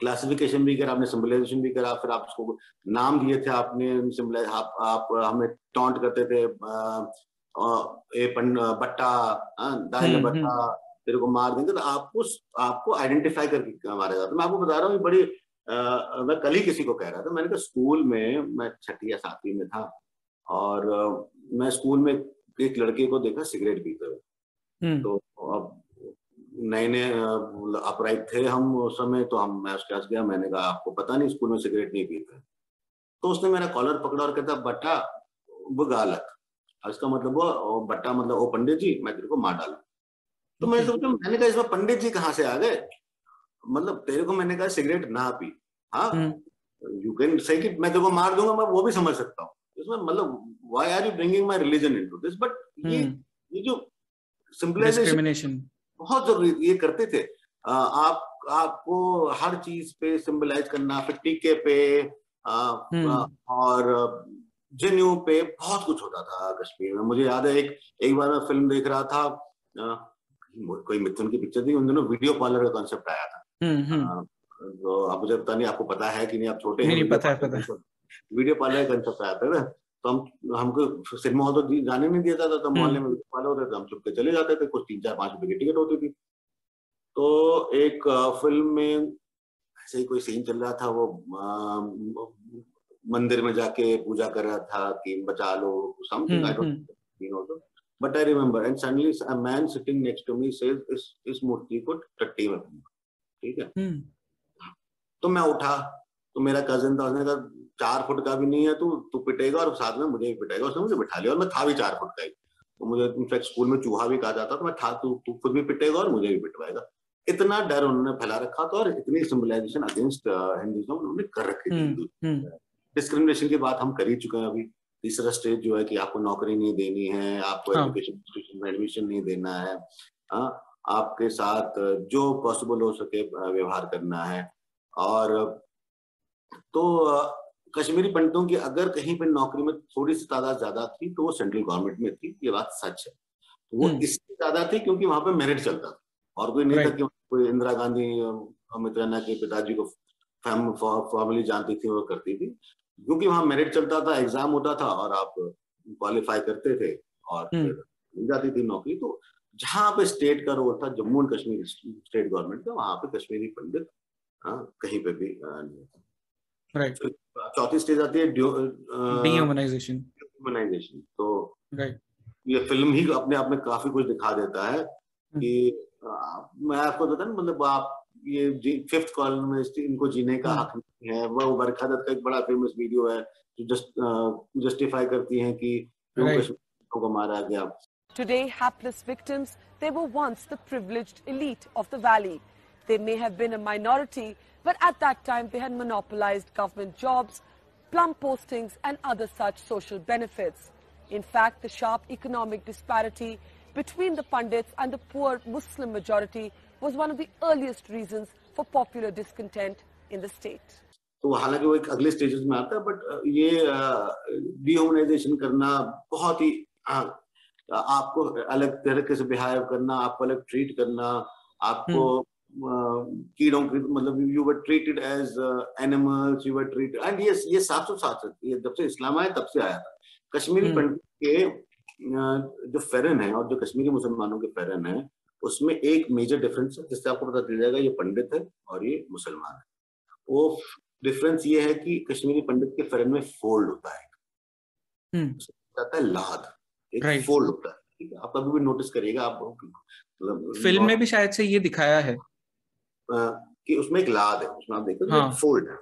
क्लासिफिकेशन भी करा आपने सिम्बलाइजेशन भी करा फिर आप उसको नाम दिए थे आपने आप, आप हमें टॉन्ट करते थे आ, ए पन बट्टा दाहिने हम्म, बट्टा हम्म। तेरे को मार देंगे तो आपको आपको आइडेंटिफाई करके मारा जाता मैं आपको बता रहा हूँ बड़ी आ, मैं कल ही किसी को कह रहा था मैंने कहा स्कूल में मैं छठी या सातवीं में था और मैं स्कूल में एक लड़के को देखा सिगरेट पीते हुए। हम्म। तो अब नए नए अपराइट थे हम उस समय तो हम मैं उसके पास गया मैंने कहा आपको पता नहीं स्कूल में सिगरेट नहीं पीते तो उसने मेरा कॉलर पकड़ा और कहता बट्टा वो गालत इसका मतलब वो बट्टा मतलब ओ पंडित जी मैं तेरे को मार डालू तो मैं सोचा मैंने कहा इसमें पंडित जी कहाँ से आ गए? मतलब तेरे को मैंने कहा सिगरेट ना पी। हाँ यू कैन से कि मैं तेरे को मार दूँगा मैं वो भी समझ सकता हूँ। इसमें मतलब why are you bringing my religion into this but ये हम्म। ये जो सिंपलाइजेशन बहुत ज़रूरी ये करते थे। आप आपको हर चीज़ पे सिंबलाइज करना फिर टीके पे आ, हम्म। और जन्यू पे बहुत कुछ होता था कश्मीर में। मुझे याद है एक एक बार मैं फ़िल्म देख रहा था आ, कोई मिथुन की पिक्चर थी उन दिनों वीडियो पार्लर का कॉन्सेप्ट आया था। हम्म, हम्म। तो आप मुझे पता नहीं आपको पता है कि नहीं आप छोटे नहीं, नहीं पता है पता है वीडियो पार्लर का कॉन्सेप्ट आया था ना तो हम हमको सिनेमा हॉल तो जाने नहीं दिया जाता था मोहल्ले में वीडियो पार्लर होते थे हम चुप के चले जाते थे कुछ तीन चार पाँच रुपए की टिकट होती थी। तो एक फ़िल्म में ऐसे ही कोई सीन चल रहा था वो मंदिर में जाके पूजा कर रहा था कि बचा लो something I don't but I remember and suddenly a man sitting next to me says इस इस मूर्ति को टट्टी में ठीक है? हम्म। तो मैं उठा तो मेरा कजिन था उसने कहा चार फुट का भी नहीं है तू तू पिटेगा और साथ में मुझे भी पिटेगा। उसने मुझे बिठा लिया और मैं था भी चार फुट का ही। तो मुझे इनफैक्ट स्कूल में चूहा भी कहा जाता तो मैं था तू तू खुद भी पिटेगा और मुझे भी पिटवाएगा। इतना डर उन्होंने फैला रखा था और इतनी सिंबलाइजेशन अगेंस्ट हिंदुइज्म उन्होंने कर रखी थी। डिस्क्रिमिनेशन की बात हम कर ही चुके हैं अभी। तीसरा स्टेज जो है कि आपको नौकरी नहीं देनी है आपको एजुकेशन इंस्टीट्यूशन में एडमिशन नहीं देना है हाँ आपके साथ जो पॉसिबल हो सके व्यवहार करना है। और तो कश्मीरी पंडितों की अगर कहीं पर नौकरी में थोड़ी सी तादाद ज़्यादा थी तो वो सेंट्रल गवर्नमेंट में थी ये बात सच है। तो वो हम्म। इससे ज़्यादा थी क्योंकि वहाँ पे मेरिट चलता था। और कोई नहीं था कि कोई इंदिरा गांधी अमित रैना के पिताजी को फैमिली जानती थी वो करती थी क्योंकि वहाँ मेरिट चलता था एग्ज़ाम होता था और आप क्वालिफाई करते थे और हम्म। मिल जाती थी नौकरी। तो जहाँ पे स्टेट का रोल था Jammu and Kashmir state government का वहाँ पे कश्मीरी पंडित हाँ, कहीं पे भी नहीं था राइट चौथी स्टेज आती है डिह्यूमनाइजेशन डिह्यूमनाइजेशन तो राइट ये फ़िल्म ही अपने आप में काफ़ी कुछ दिखा देता है हम्म। कि मैं आपको बता मतलब आप ये फिफ्थ कॉलम में इनको जीने का हक नहीं है वो बरखा दत्त का एक बड़ा फेमस वीडियो है जो जस्ट जस्टिफाई करती है कि को मारा गया Today, hapless victims, they were once the privileged elite of the valley. They may have been a minority, but at that time they had monopolized government jobs, plum postings and other such social benefits. In fact, the sharp economic disparity between the Pandits and the poor Muslim majority was one of the earliest reasons for popular discontent in the state. तो हालाँकि वो एक अगले स्टेजेस में आता है बट ये डिह्यूमनाइजेशन करना बहुत ही आ, आपको अलग तरीके से बिहेव करना आपको अलग ट्रीट करना आपको कीड़ों की मतलब you were treated as animals you were treated and ये ये सात सौ सात ये जब से इस्लाम आया तब से आया था। कश्मीरी पंडित के जो फेरन है और जो कश्मीरी मुसलमानों के फेरन है उसमें एक मेजर डिफरेंस है जिससे आपको पता चल जाएगा ये पंडित है और ये मुसलमान है। वो डिफरेंस ये है कि कश्मीरी पंडित के फरन में फोल्ड होता है हम्म। जाता है लाद एक right. फोल्ड होता है ठीक है आप कभी भी नोटिस करिएगा आप मतलब फ़िल्म में भी शायद से ये दिखाया है आ, कि उसमें एक लाद है उसमें आप देखो हाँ. फोल्ड है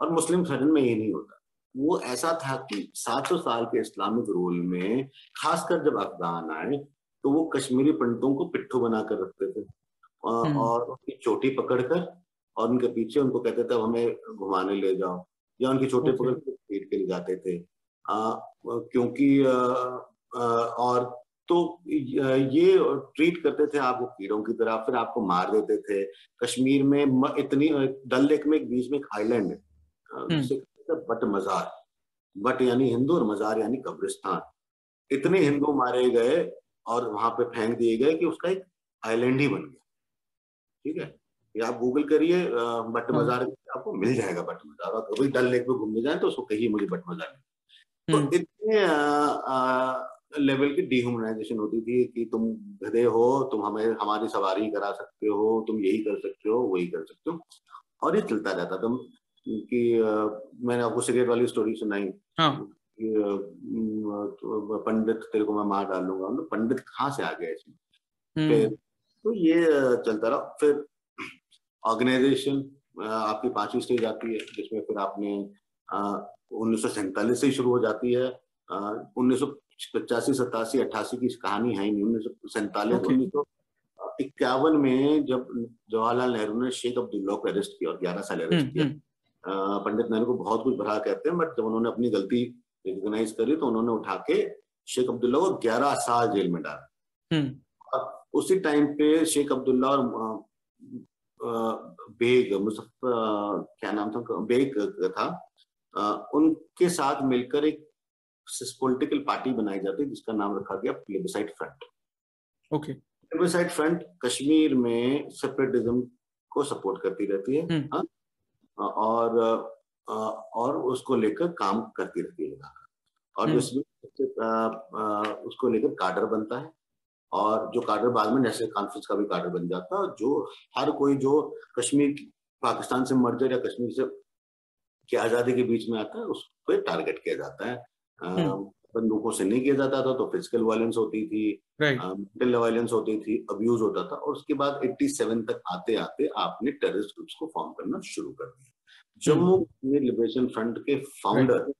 और मुस्लिम फरन में ये नहीं होता वो ऐसा था कि 700 साल के इस्लामिक रूल में खासकर जब अफगान आए तो वो कश्मीरी पंडितों को पिट्ठू बनाकर रखते थे हम्म। और उनकी चोटी पकड़कर और उनके पीछे उनको कहते थे हमें घुमाने ले जाओ। या उनके छोटे पकड़ पीट के ले जाते थे। आ, क्योंकि आ, आ, और तो ये ट्रीट करते थे आपको कीड़ों की तरह फिर आपको मार देते थे। कश्मीर में इतनी डल लेक में एक बीच में एक आइलैंड है। हम्म। बट मजार। बट यानी हिंदू और मजार यानी कब्रिस्तान। इतने हिंदू मारे गए और वहाँ पे फेंक दिए गए कि उसका एक आइलैंड ही बन गया। ठीक है? आप गूगल करिए बट हाँ। मजार आपको मिल जाएगा बट मजार और कभी डल लेक पे घूमने जाए तो उसको कहिए मुझे बट मजार तो हम्म, इतने लेवल की डिह्यूमनाइजेशन होती थी कि तुम गधे हो तुम हमें हमारी सवारी करा सकते हो तुम यही कर सकते हो वही कर सकते हो। और ये चलता रहता तुम कि मैंने आपको सिगरेट वाली स्टोरी सुनाई। हाँ। म, तो पंडित तेरे को मैं मार डालूँगा। मतलब पंडित कहाँ से आ गया इसमें? हम्म, तो ये चलता रहा। फिर ऑर्गेनाइजेशन आपकी पांचवी स्टेज आती है जिसमें फिर आपने उन्नीस सौ सैंतालीस से ही शुरू हो जाती है। उन्नीस सौ पचासी सतासी अट्ठासी की कहानी है नहीं उन्नीस सौ सैंतालीस. उन्नीस सौ इक्यावन में जब जवाहरलाल नेहरू ने शेख अब्दुल्ला को अरेस्ट किया और ग्यारह साल अरेस्ट हम्म, किया। हम्म, पंडित नेहरू को बहुत कुछ भरा कहते हैं बट जब उन्होंने अपनी गलती रिकॉग्नाइज करी तो उन्होंने उठा के शेख अब्दुल्ला को 11 साल जेल में डाला। हम्म, और उसी टाइम पे शेख अब्दुल्ला और बेग मुजफ्फर क्या नाम था बेग था उनके साथ मिलकर एक पॉलिटिकल पार्टी बनाई जाती है जिसका नाम रखा गया plebiscite front okay plebiscite front Kashmir में सेपरेटिज्म को सपोर्ट करती रहती है हम्म। हाँ? और और उसको लेकर काम करती रहती है और हम्म। अ, अ, उसको लेकर कार्डर बनता है और जो कार्डर बाद में नेशनल कॉन्फ्रेंस का भी कार्डर बन जाता है जो हर कोई जो कश्मीर पाकिस्तान से मर्जर या कश्मीर से की आज़ादी के बीच में आता है उसको टारगेट किया जाता है। हम्म। बंदूकों से नहीं किया जाता था तो फ़िज़िकल वायलेंस होती थी मेंटल वायलेंस होती थी अब्यूज होता था और उसके बाद 87 तक आते आते आपने टेररिस्ट ग्रुप्स को फॉर्म करना शुरू कर दिया। जम्मू कश्मीर लिबरेशन फ्रंट के फाउंडर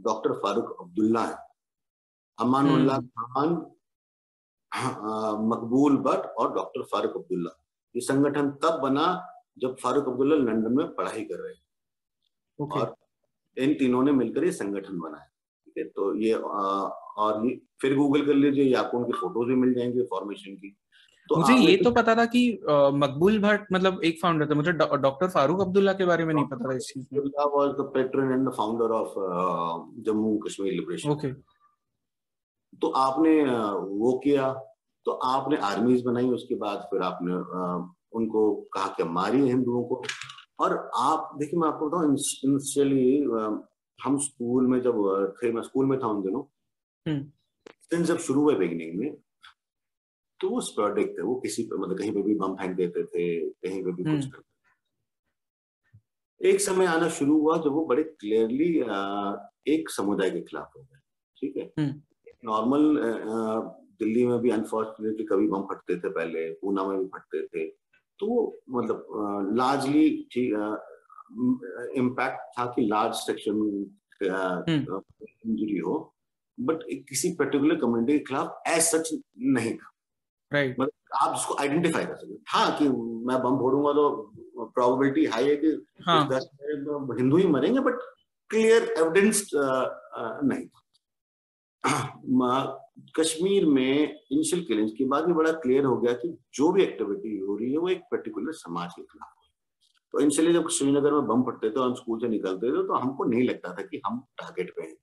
डॉक्टर फारूक अब्दुल्ला है। अमानुल्लाह खान अ, मकबूल भट्ट और डॉक्टर फारूक अब्दुल्ला। ये संगठन तब बना जब फारूक अब्दुल्ला लंदन में पढ़ाई कर रहे थे। ओके। और इन तीनों ने मिलकर ये संगठन बनाया ठीक है? तो ये अ, और ये फिर गूगल कर लीजिए या आपको उनकी फ़ोटोज़ भी मिल जाएँगे फॉर्मेशन की। तो मुझे ये तो पता था कि मकबूल भट्ट मतलब एक फाउंडर था मुझे डॉक्टर फारूक अब्दुल्ला के बारे में नहीं पता था इस चीज़ में। the patron and the founder of uh, Jammu Kashmir Liberation. Okay. तो आपने वो किया तो आपने आर्मीज बनाई उसके बाद फिर आपने उनको कहा कि मारिए हिंदुओं को और आप देखिए मैं आपको बताऊँ इनिशियली हम स्कूल में जब थे मैं स्कूल में था उन दिनों हम्म। दिन जब शुरू हुए बिगनिंग में तो वो स्पर्डिक थे वो किसी पर मतलब कहीं पे भी बम फेंक देते थे कहीं पे भी कुछ हम्म। करते। एक समय आना शुरू हुआ जब वो बड़े क्लियरली एक समुदाय के खिलाफ हो गए ठीक है हम्म। नॉर्मल दिल्ली में भी अनफॉर्चुनेटली कभी बम फटते थे पहले पूना में भी फटते थे। तो मतलब लार्जली ठीक इम्पैक्ट था कि लार्ज सेक्शन इंजरी हो। बट किसी पर्टिकुलर कम्युनिटी के खिलाफ एज सच नहीं था। राइट मतलब आप उसको आइडेंटिफाई कर सकते हाँ। कि मैं बम फोड़ूँगा तो प्रोबेबिलिटी हाई है कि हाँ। दस हिंदू ही मरेंगे बट क्लियर एविडेंस नहीं था। कश्मीर में इनिशियल किलिंग्स के बाद ये बड़ा क्लियर हो गया कि जो भी एक्टिविटी हो रही है वो एक पर्टिकुलर समाज के खिलाफ है तो इनिशियली जब श्रीनगर में बम फटते थे हम स्कूल से निकलते थे तो हमको नहीं लगता था कि हम टारगेट पे हैं।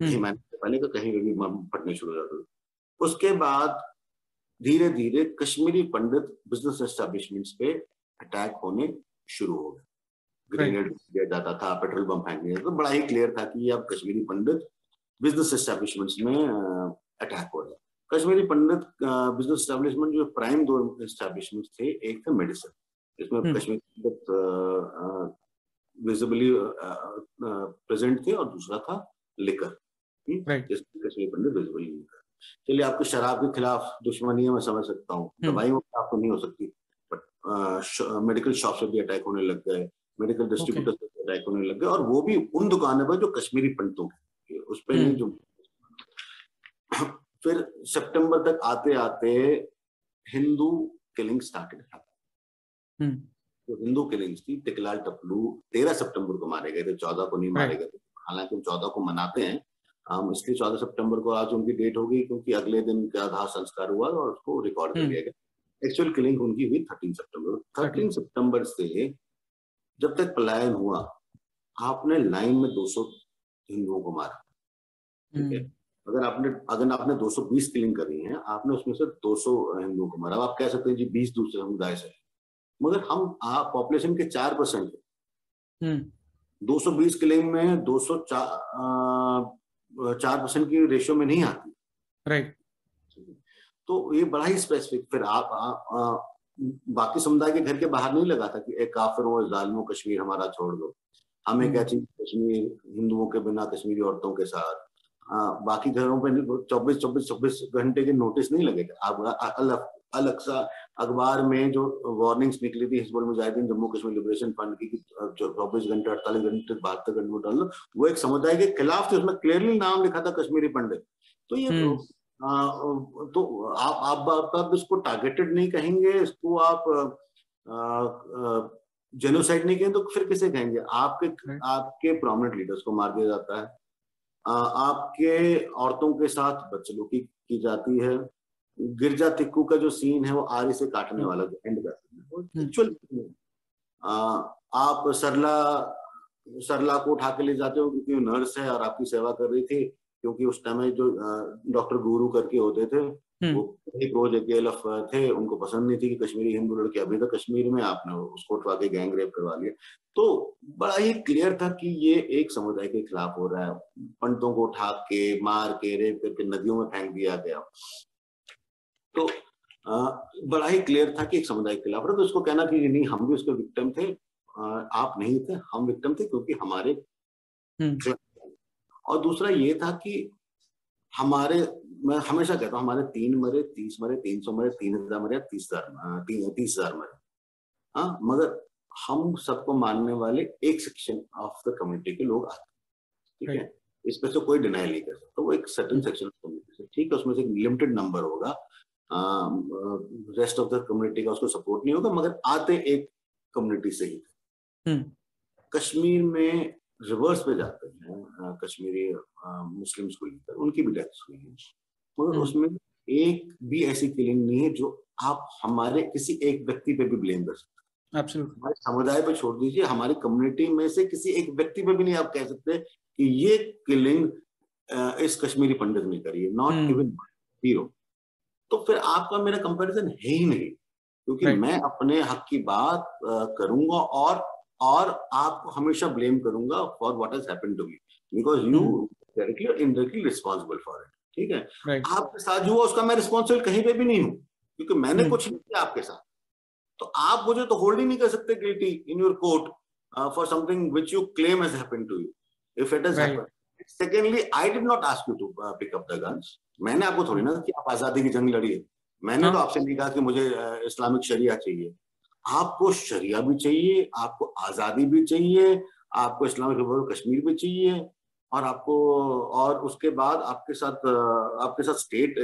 कहीं हम्म। मैंने पहले का कहीं भी बम फटने शुरू हो जाते थे। उसके बाद धीरे धीरे कश्मीरी पंडित बिज़नेस एस्टेब्लिशमेंट्स पे अटैक होने शुरू हो गए। ग्रेनेड दिया जाता था पेट्रोल बम फेंक दिया तो बड़ा ही क्लियर था कि अब कश्मीरी पंडित बिज़नेस एस्टेब्लिशमेंट्स में अटैक हो रहा है कश्मीरी पंडित बिज़नेस एस्टेब्लिशमेंट जो प्राइम दो एस्टेब्लिशमेंट थे एक था मेडिसिन जिसमें हम्म। कश्मीरी पंडित विजिबली प्रेजेंट थे और दूसरा था liquor Kashmiri Pandit visibly liquor चलिए आपको शराब के खिलाफ दुश्मनी है मैं समझ सकता हूँ। हम्म। दवाइयों के खिलाफ तो नहीं हो सकती बट मेडिकल शॉप से भी अटैक होने लग गए मेडिकल डिस्ट्रीब्यूटर से भी अटैक होने लग गए और वो भी उन दुकानों पर जो कश्मीरी पंडितों की उस पर नहीं हम्म। जो फिर सितंबर तक आते आते हिंदू किलिंग स्टार्टेड हम्म। जो हिंदू किलिंग्स थी टिकलाल टपलू तेरह सितंबर को मारे गए थे चौदह को नहीं मारे गए थे। हालाँकि हम चौदह को मनाते हैं। हम इसलिए चौदह सितंबर को आज उनकी डेट हो गई क्योंकि अगले दिन का दाह संस्कार हुआ और उसको रिकॉर्ड कर हम्म। लिया गया। एक्चुअल किलिंग उनकी हुई थर्टीन सितंबर थर्टीन सितंबर से जब तक पलायन हुआ आपने लाइन में 200 हिंदुओं को मारा ठीक है? अगर आपने अगर आपने 220 किलिंग करी है आपने उसमें से 200 हिंदुओं को मारा। आप कह सकते हैं जी 20 दूसरे समुदाय से मगर हम पॉपुलेशन के चार परसेंट है। दो सौ बीस किलिंग में दो सौ चार परसेंट की रेशियो में नहीं आती। राइट तो ये बड़ा ही स्पेसिफिक फिर आप आ, आ, बाकी समुदाय के घर के बाहर नहीं लगा था कि एक काफिर हो जालिमो कश्मीर हमारा छोड़ दो। हमें क्या चाहिए कश्मीर हिंदुओं के बिना कश्मीरी औरतों के साथ? आ, बाकी घरों पे चौबीस चौबीस चौबीस घंटे के नोटिस नहीं लगेगा। आप अलग सा अखबार में जो वार्निंग्स निकली थी हिजबुल मुजाहिदीन जम्मू कश्मीर लिबरेशन फंड की चौबीस घंटे अड़तालीस घंटे बहत्तर घंटे में डाल लो वो एक समुदाय के खिलाफ थे उसमें क्लियरली नाम लिखा था कश्मीरी पंडित। तो ये तो, आ, तो आप आप, आप, आप इसको टारगेटेड नहीं कहेंगे इसको आप जेनोसाइड नहीं कहेंगे तो फिर किसे कहेंगे? आपके आपके प्रोमिनेंट लीडर्स को मार दिया जाता है। आपके औरतों के साथ बदसलूकी की जाती है। गिरजा तिक्कू का जो सीन है वो आरी से काटने वाला जो एंड का सीन है वो एक्चुअल हम्म। आप सरला सरला को उठा के ले जाते हो क्योंकि नर्स है और आपकी सेवा कर रही थी क्योंकि उस टाइम जो डॉक्टर गुरु करके होते थे। हम्म। वो एक रोज एक थे उनको पसंद नहीं थी कि कश्मीरी हिंदू लड़के अभी तक कश्मीर में आपने उसको उठवा के गैंग रेप करवा लिया। तो बड़ा ही क्लियर था कि ये एक समुदाय के खिलाफ हो रहा है। पंडितों को उठा के मार के रेप करके नदियों में फेंक दिया गया। तो आ, बड़ा ही क्लियर था कि एक समुदाय के खिलाफ तो उसको कहना कि नहीं हम भी उसके विक्टिम थे। आप नहीं थे हम विक्टिम थे क्योंकि हमारे हम्म। और दूसरा ये था कि हमारे मैं हमेशा कहता हूँ हमारे तीन मरे तीस मरे तीन सौ मरे तीन हज़ार मरे तीस हज़ार तीन तीस हज़ार मरे। हाँ मगर हम सबको मानने वाले एक सेक्शन ऑफ़ द कम्युनिटी के लोग आते हैं ठीक है? इस पर तो कोई डिनाई नहीं कर सकता वो एक सर्टन सेक्शन ऑफ़ कम्युनिटी से ठीक है? उसमें से एक लिमिटेड नंबर होगा रेस्ट ऑफ़ द कम्युनिटी का उसको सपोर्ट नहीं होगा मगर आते एक कम्युनिटी से ही। हम्म। कश्मीर में रिवर्स पे जाते हैं कश्मीरी मुस्लिम्स को लेकर उनकी भी डेथ हुई है। मगर हम्म। उसमें एक भी ऐसी किलिंग नहीं है जो आप हमारे किसी एक व्यक्ति पे भी ब्लेम कर सकते हमारे समुदाय पे छोड़ दीजिए हमारी कम्युनिटी में से किसी एक व्यक्ति पे भी नहीं आप कह सकते कि ये किलिंग इस कश्मीरी पंडित ने करी है नॉट इवन हीरो तो फिर आपका मेरा कंपैरिजन है ही नहीं क्योंकि. मैं अपने हक की बात करूँगा और और आपको हमेशा ब्लेम करूँगा for what has happened to me because you directly और इनडायरेक्टली रिस्पॉन्सिबल फॉर इट ठीक है? Right. आपके साथ जो हुआ उसका मैं रिस्पॉन्सिबल कहीं पे भी नहीं हूँ क्योंकि मैंने hmm. कुछ नहीं किया आपके साथ। तो आप मुझे तो होल्ड ही नहीं कर सकते guilty in your court for something which you claim has happened to you if it has happened secondly I did not ask you to pick up the guns मैंने आपको थोड़ी ना कि आप आज़ादी की जंग लड़ी है। मैंने हाँ. तो आपसे नहीं कहा कि मुझे इस्लामिक शरिया चाहिए। आपको शरिया भी चाहिए आपको आज़ादी भी चाहिए आपको इस्लामिक रिपब्लिक कश्मीर भी चाहिए। और आपको और उसके बाद आपके साथ आपके साथ स्टेट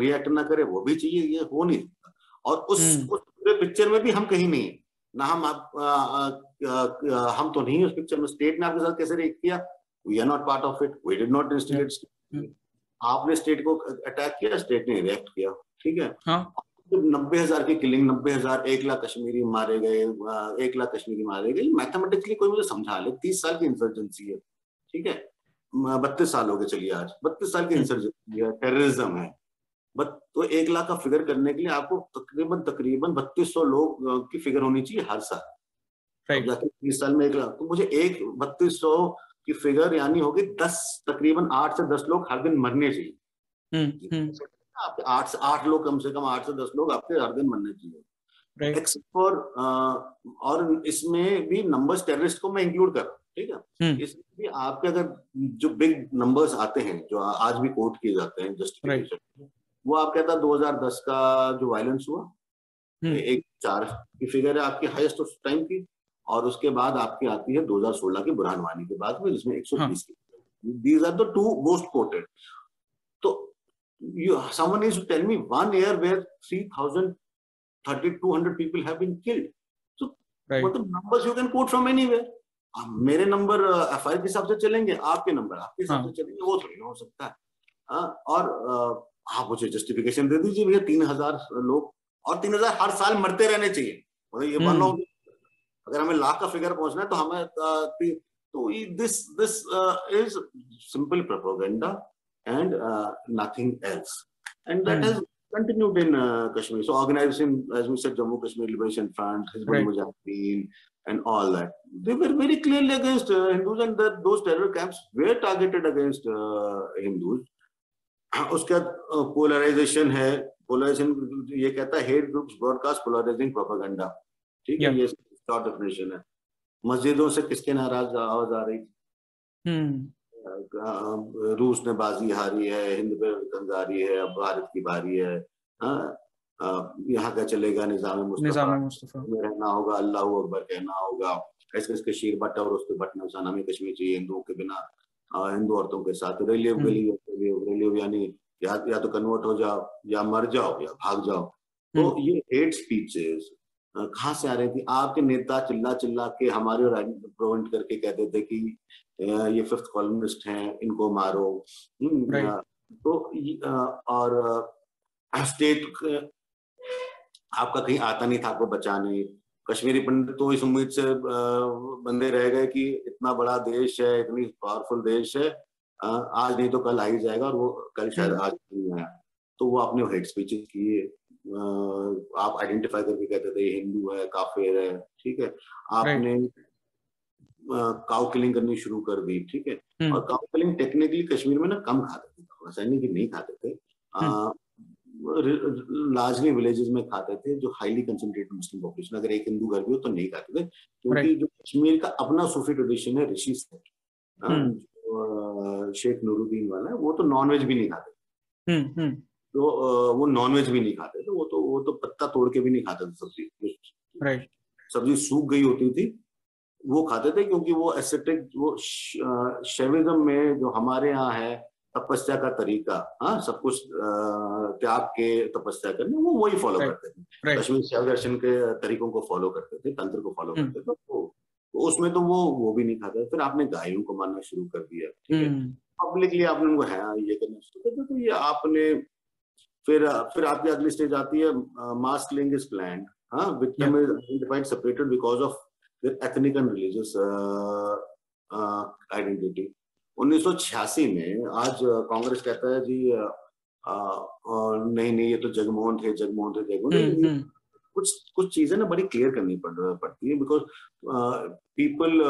रिएक्ट ना करे वो भी चाहिए ये हो नहीं सकता। और उस हम्म। उस पूरे पिक्चर में भी हम कहीं नहीं है। ना हम आप आ, आ, आ, हम तो नहीं उस पिक्चर में। स्टेट ने आपके साथ कैसे रिएक्ट किया? We are not part of it we did not instigate आपने स्टेट को अटैक किया स्टेट ने रिएक्ट किया। ठीक है? हाँ. नब्बे हज़ार की किलिंग नब्बे हज़ार एक लाख कश्मीरी मारे गए एक लाख कश्मीरी मारे गए मैथमेटिकली कोई मुझे समझा ले। तीस साल की इंसर्जेंसी है। ठीक है? बत्तीस साल हो गए चलिए आज। बत्तीस साल की इंसर्जेंसी है टेररिज्म है। बट तो एक लाख का फिगर करने के लिए आपको तकरीबन तकरीबन बत्तीस सौ लोग की फिगर होनी चाहिए हर साल। जाके तीस साल में एक लाख तो मुझे एक बत्तीस सौ की फिगर यानी होगी दस तकरीबन आठ से दस लोग हर दिन मरने चाहिए। हम्म, हम्म। आठ से आठ लोग कम से कम आठ से दस लोग आपके हर दिन मरने चाहिए। एक्सेप्ट फॉर और इसमें भी नंबर्स टेररिस्ट को मैं इंक्लूड कर रहा हूँ। ठीक है? हम्म। इसमें भी आपके अगर जो बिग नंबर्स आते हैं जो आज भी कोर्ट किए जाते हैं जस्टिफिकेशन वो आप कहता है 2010 का जो वायलेंस हुआ एक चार की फिगर है आपकी हाईएस्ट उस टाइम की और उसके बाद आपकी आती है 2016 की बुरहान वानी के बाद में जिसमें 120 हाँ. These are the two most quoted तो you someone needs to tell me one year where 3000 3200 people have been killed. So right. what the numbers you can quote from anywhere. मेरे नंबर एफ़ आई के हिसाब से चलेंगे आपके नंबर आपके हिसाब से चलेंगे वो थोड़ी ना हो सकता है आ, और आप मुझे जस्टिफिकेशन दे दीजिए भैया तीन हज़ार लोग और तीन हज़ार हर साल मरते रहने चाहिए मतलब ये वन अगर हमें लाख का फिगर पहुँचना है तो हमें तो this this is simple propaganda. And that Hmm. has continued in uh, Kashmir. So organization, as we said, Jammu Kashmir Liberation Front, Hizbul Right. Mujahideen, and all that. They were very clearly against uh, Hindus, and that those terror camps were targeted against uh, Hindus. उसके बाद पोलराइजेशन है। पोलराइजेशन ये कहता है hate groups broadcast polarising propaganda ठीक है ये शॉर्ट डेफिनेशन है। मस्जिदों से किसके नाराज़ आवाज़ आ रही? हम्म रूस ने बाजी हारी है हिंद पे तंजारी है अब भारत की बारी है। हाँ, यहाँ का चलेगा निज़ाम मुस्तफ़ा। में रहना होगा अल्लाह अकबर कहना होगा। ऐसे इसके शीर बट्टा और उसके बटना उसाना में कश्मीर चाहिए हिंदुओं के बिना हिंदू औरतों के साथ रिलीव हम्म। रिलीव रिलीव यानी या या तो कन्वर्ट हो जाओ या मर जाओ या भाग जाओ। तो हम्म। ये हेट स्पीचेस कहाँ से आ रही थी। आपके नेता चिल्ला चिल्ला के हमारे प्रोवेंट करके कहते थे कि ये फिफ्थ कॉलमिस्ट हैं इनको मारो। हम्म, तो और स्टेट आपका कहीं आता नहीं था आपको बचाने। कश्मीरी पंडित तो इस उम्मीद से बंदे रह गए कि इतना बड़ा देश है इतनी पावरफुल देश है आज नहीं तो कल आ ही जाएगा और वो कल शायद हम्म। आज नहीं आया। तो वो आपने हेट स्पीचेस किए आप आइडेंटिफाई करके कहते थे हिंदू है काफिर है ठीक है। आपने काउ किलिंग करनी शुरू कर दी ठीक है? हम्म। और काउ किलिंग टेक्निकली कश्मीर में ना कम खाते थे ऐसा नहीं कि नहीं खाते थे। लार्जली विलेजेस में खाते थे जो हाईली कंसंट्रेटेड मुस्लिम पॉपुलेशन अगर एक हिंदू घर भी हो तो नहीं खाते थे क्योंकि Right. जो कश्मीर का अपना सूफी ट्रेडिशन है ऋषि। जो, अ, शेख नूरुद्दीन वाला है वो तो नॉन वेज भी नहीं खाते हम्म तो वो नॉन वेज भी नहीं खाते थे वो तो वो तो पत्ता तोड़ के भी नहीं खाते थे सब्ज़ी। राइट सब्ज़ी सूख गई होती थी वो खाते थे क्योंकि वो एसेटिक वो शेविज्म में जो हमारे यहाँ है तपस्या का तरीका हाँ सब कुछ त्याग के तपस्या करने वो वही फॉलो Right. करते थे। कश्मीर शैव दर्शन के तरीकों को फॉलो करते थे तंत्र को फॉलो हम्म। करते थे तो तो उसमें तो वो वो भी नहीं खाते फिर आपने गायों को मारना शुरू कर दिया ठीक है? हम्म। पब्लिकली आपने उनको है ये करना शुरू कर दिया तो ये आपने फिर फिर आपकी अगली स्टेज आती है मास्क किलिंग इज़ प्लान हाँ victim is identified separated because of ethnic uh, uh, identity 1986 में आज कांग्रेस कहता है जी uh, uh, नहीं नहीं ये तो जगमोहन थे जगमोहन थे जगमोहन हम्म हम्म। कुछ कुछ चीज़ें ना बड़ी क्लियर करनी पड़ पड़ती है because people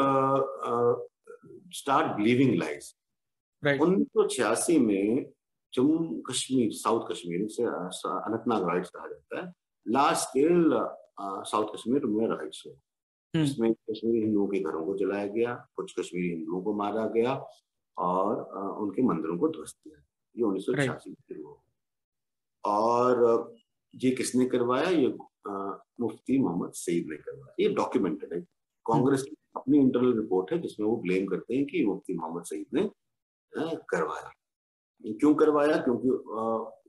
start believing lies उन्नीस सौ छियासी में जम्मू कश्मीर साउथ कश्मीर से अनंतनाग राइट्स कहा जाता है। लार्ज स्केल साउथ कश्मीर में राइट्स हम्म। इसमें कश्मीरी हिंदुओं के घरों को जलाया गया कुछ कश्मीरी हिंदुओं को मारा गया। और उनके मंदिरों को ध्वस्त किया। ये उन्नीस सौ छियासी में शुरू हुआ। और ये किसने करवाया? ये मुफ्ती मोहम्मद सईद ने करवाया। ये डॉक्यूमेंटेड है। कांग्रेस की अपनी इंटरनल रिपोर्ट है जिसमें वो ब्लेम करते हैं कि मुफ्ती मोहम्मद सईद ने करवाया। क्यों करवाया? क्योंकि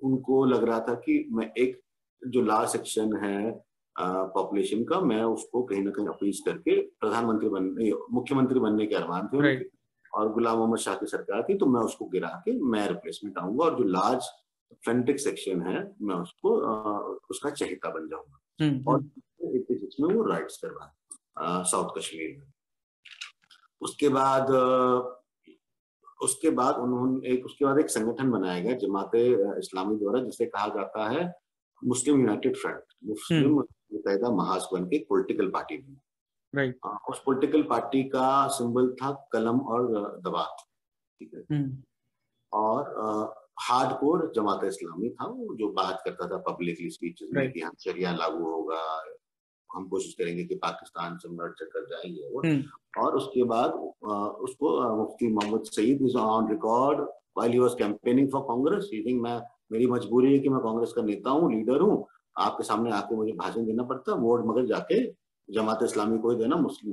उनको लग रहा था कि मैं एक जो लास्ट सेक्शन है पॉपुलेशन का मैं उसको कहीं ना कहीं अपीज करके प्रधानमंत्री बनने मुख्यमंत्री बनने के अरमान थे। Right. और गुलाम मोहम्मद शाह की सरकार थी तो मैं उसको गिरा के मैं रिप्लेसमेंट आऊँगा और जो लार्ज फ्रेंटिक सेक्शन है मैं उसको उसका चहेता बन जाऊँगा। हम्म और हम्म में वो राइट्स करवाए साउथ कश्मीर में। उसके बाद उसके बाद उन्होंने एक उसके बाद एक संगठन बनाया गया जमात इस्लामी द्वारा जिसे कहा जाता है मुस्लिम यूनाइटेड फ्रंट। मुस्लिम मुतहदा महासभन की पोलिटिकल पार्टी बनी। राइट उस पॉलिटिकल पार्टी का सिंबल था कलम और दबात ठीक है? हम्म। और हार्डकोर जमात इस्लामी था वो जो बात करता था पब्लिकली स्पीचेस में कि हम शरिया लागू होगा हम कोशिश करेंगे कि पाकिस्तान से मर्ज कर जाएँगे वो। हम्म। और उसके बाद उसको Mufti Mohammad Sayeed is on record while he was campaigning for Congress he think मैं मेरी मजबूरी है कि मैं कांग्रेस का नेता हूँ लीडर हूँ आपके सामने आके मुझे भाषण देना पड़ता है वोट मगर जाके जमात इस्लामी को ही देना मुस्लिम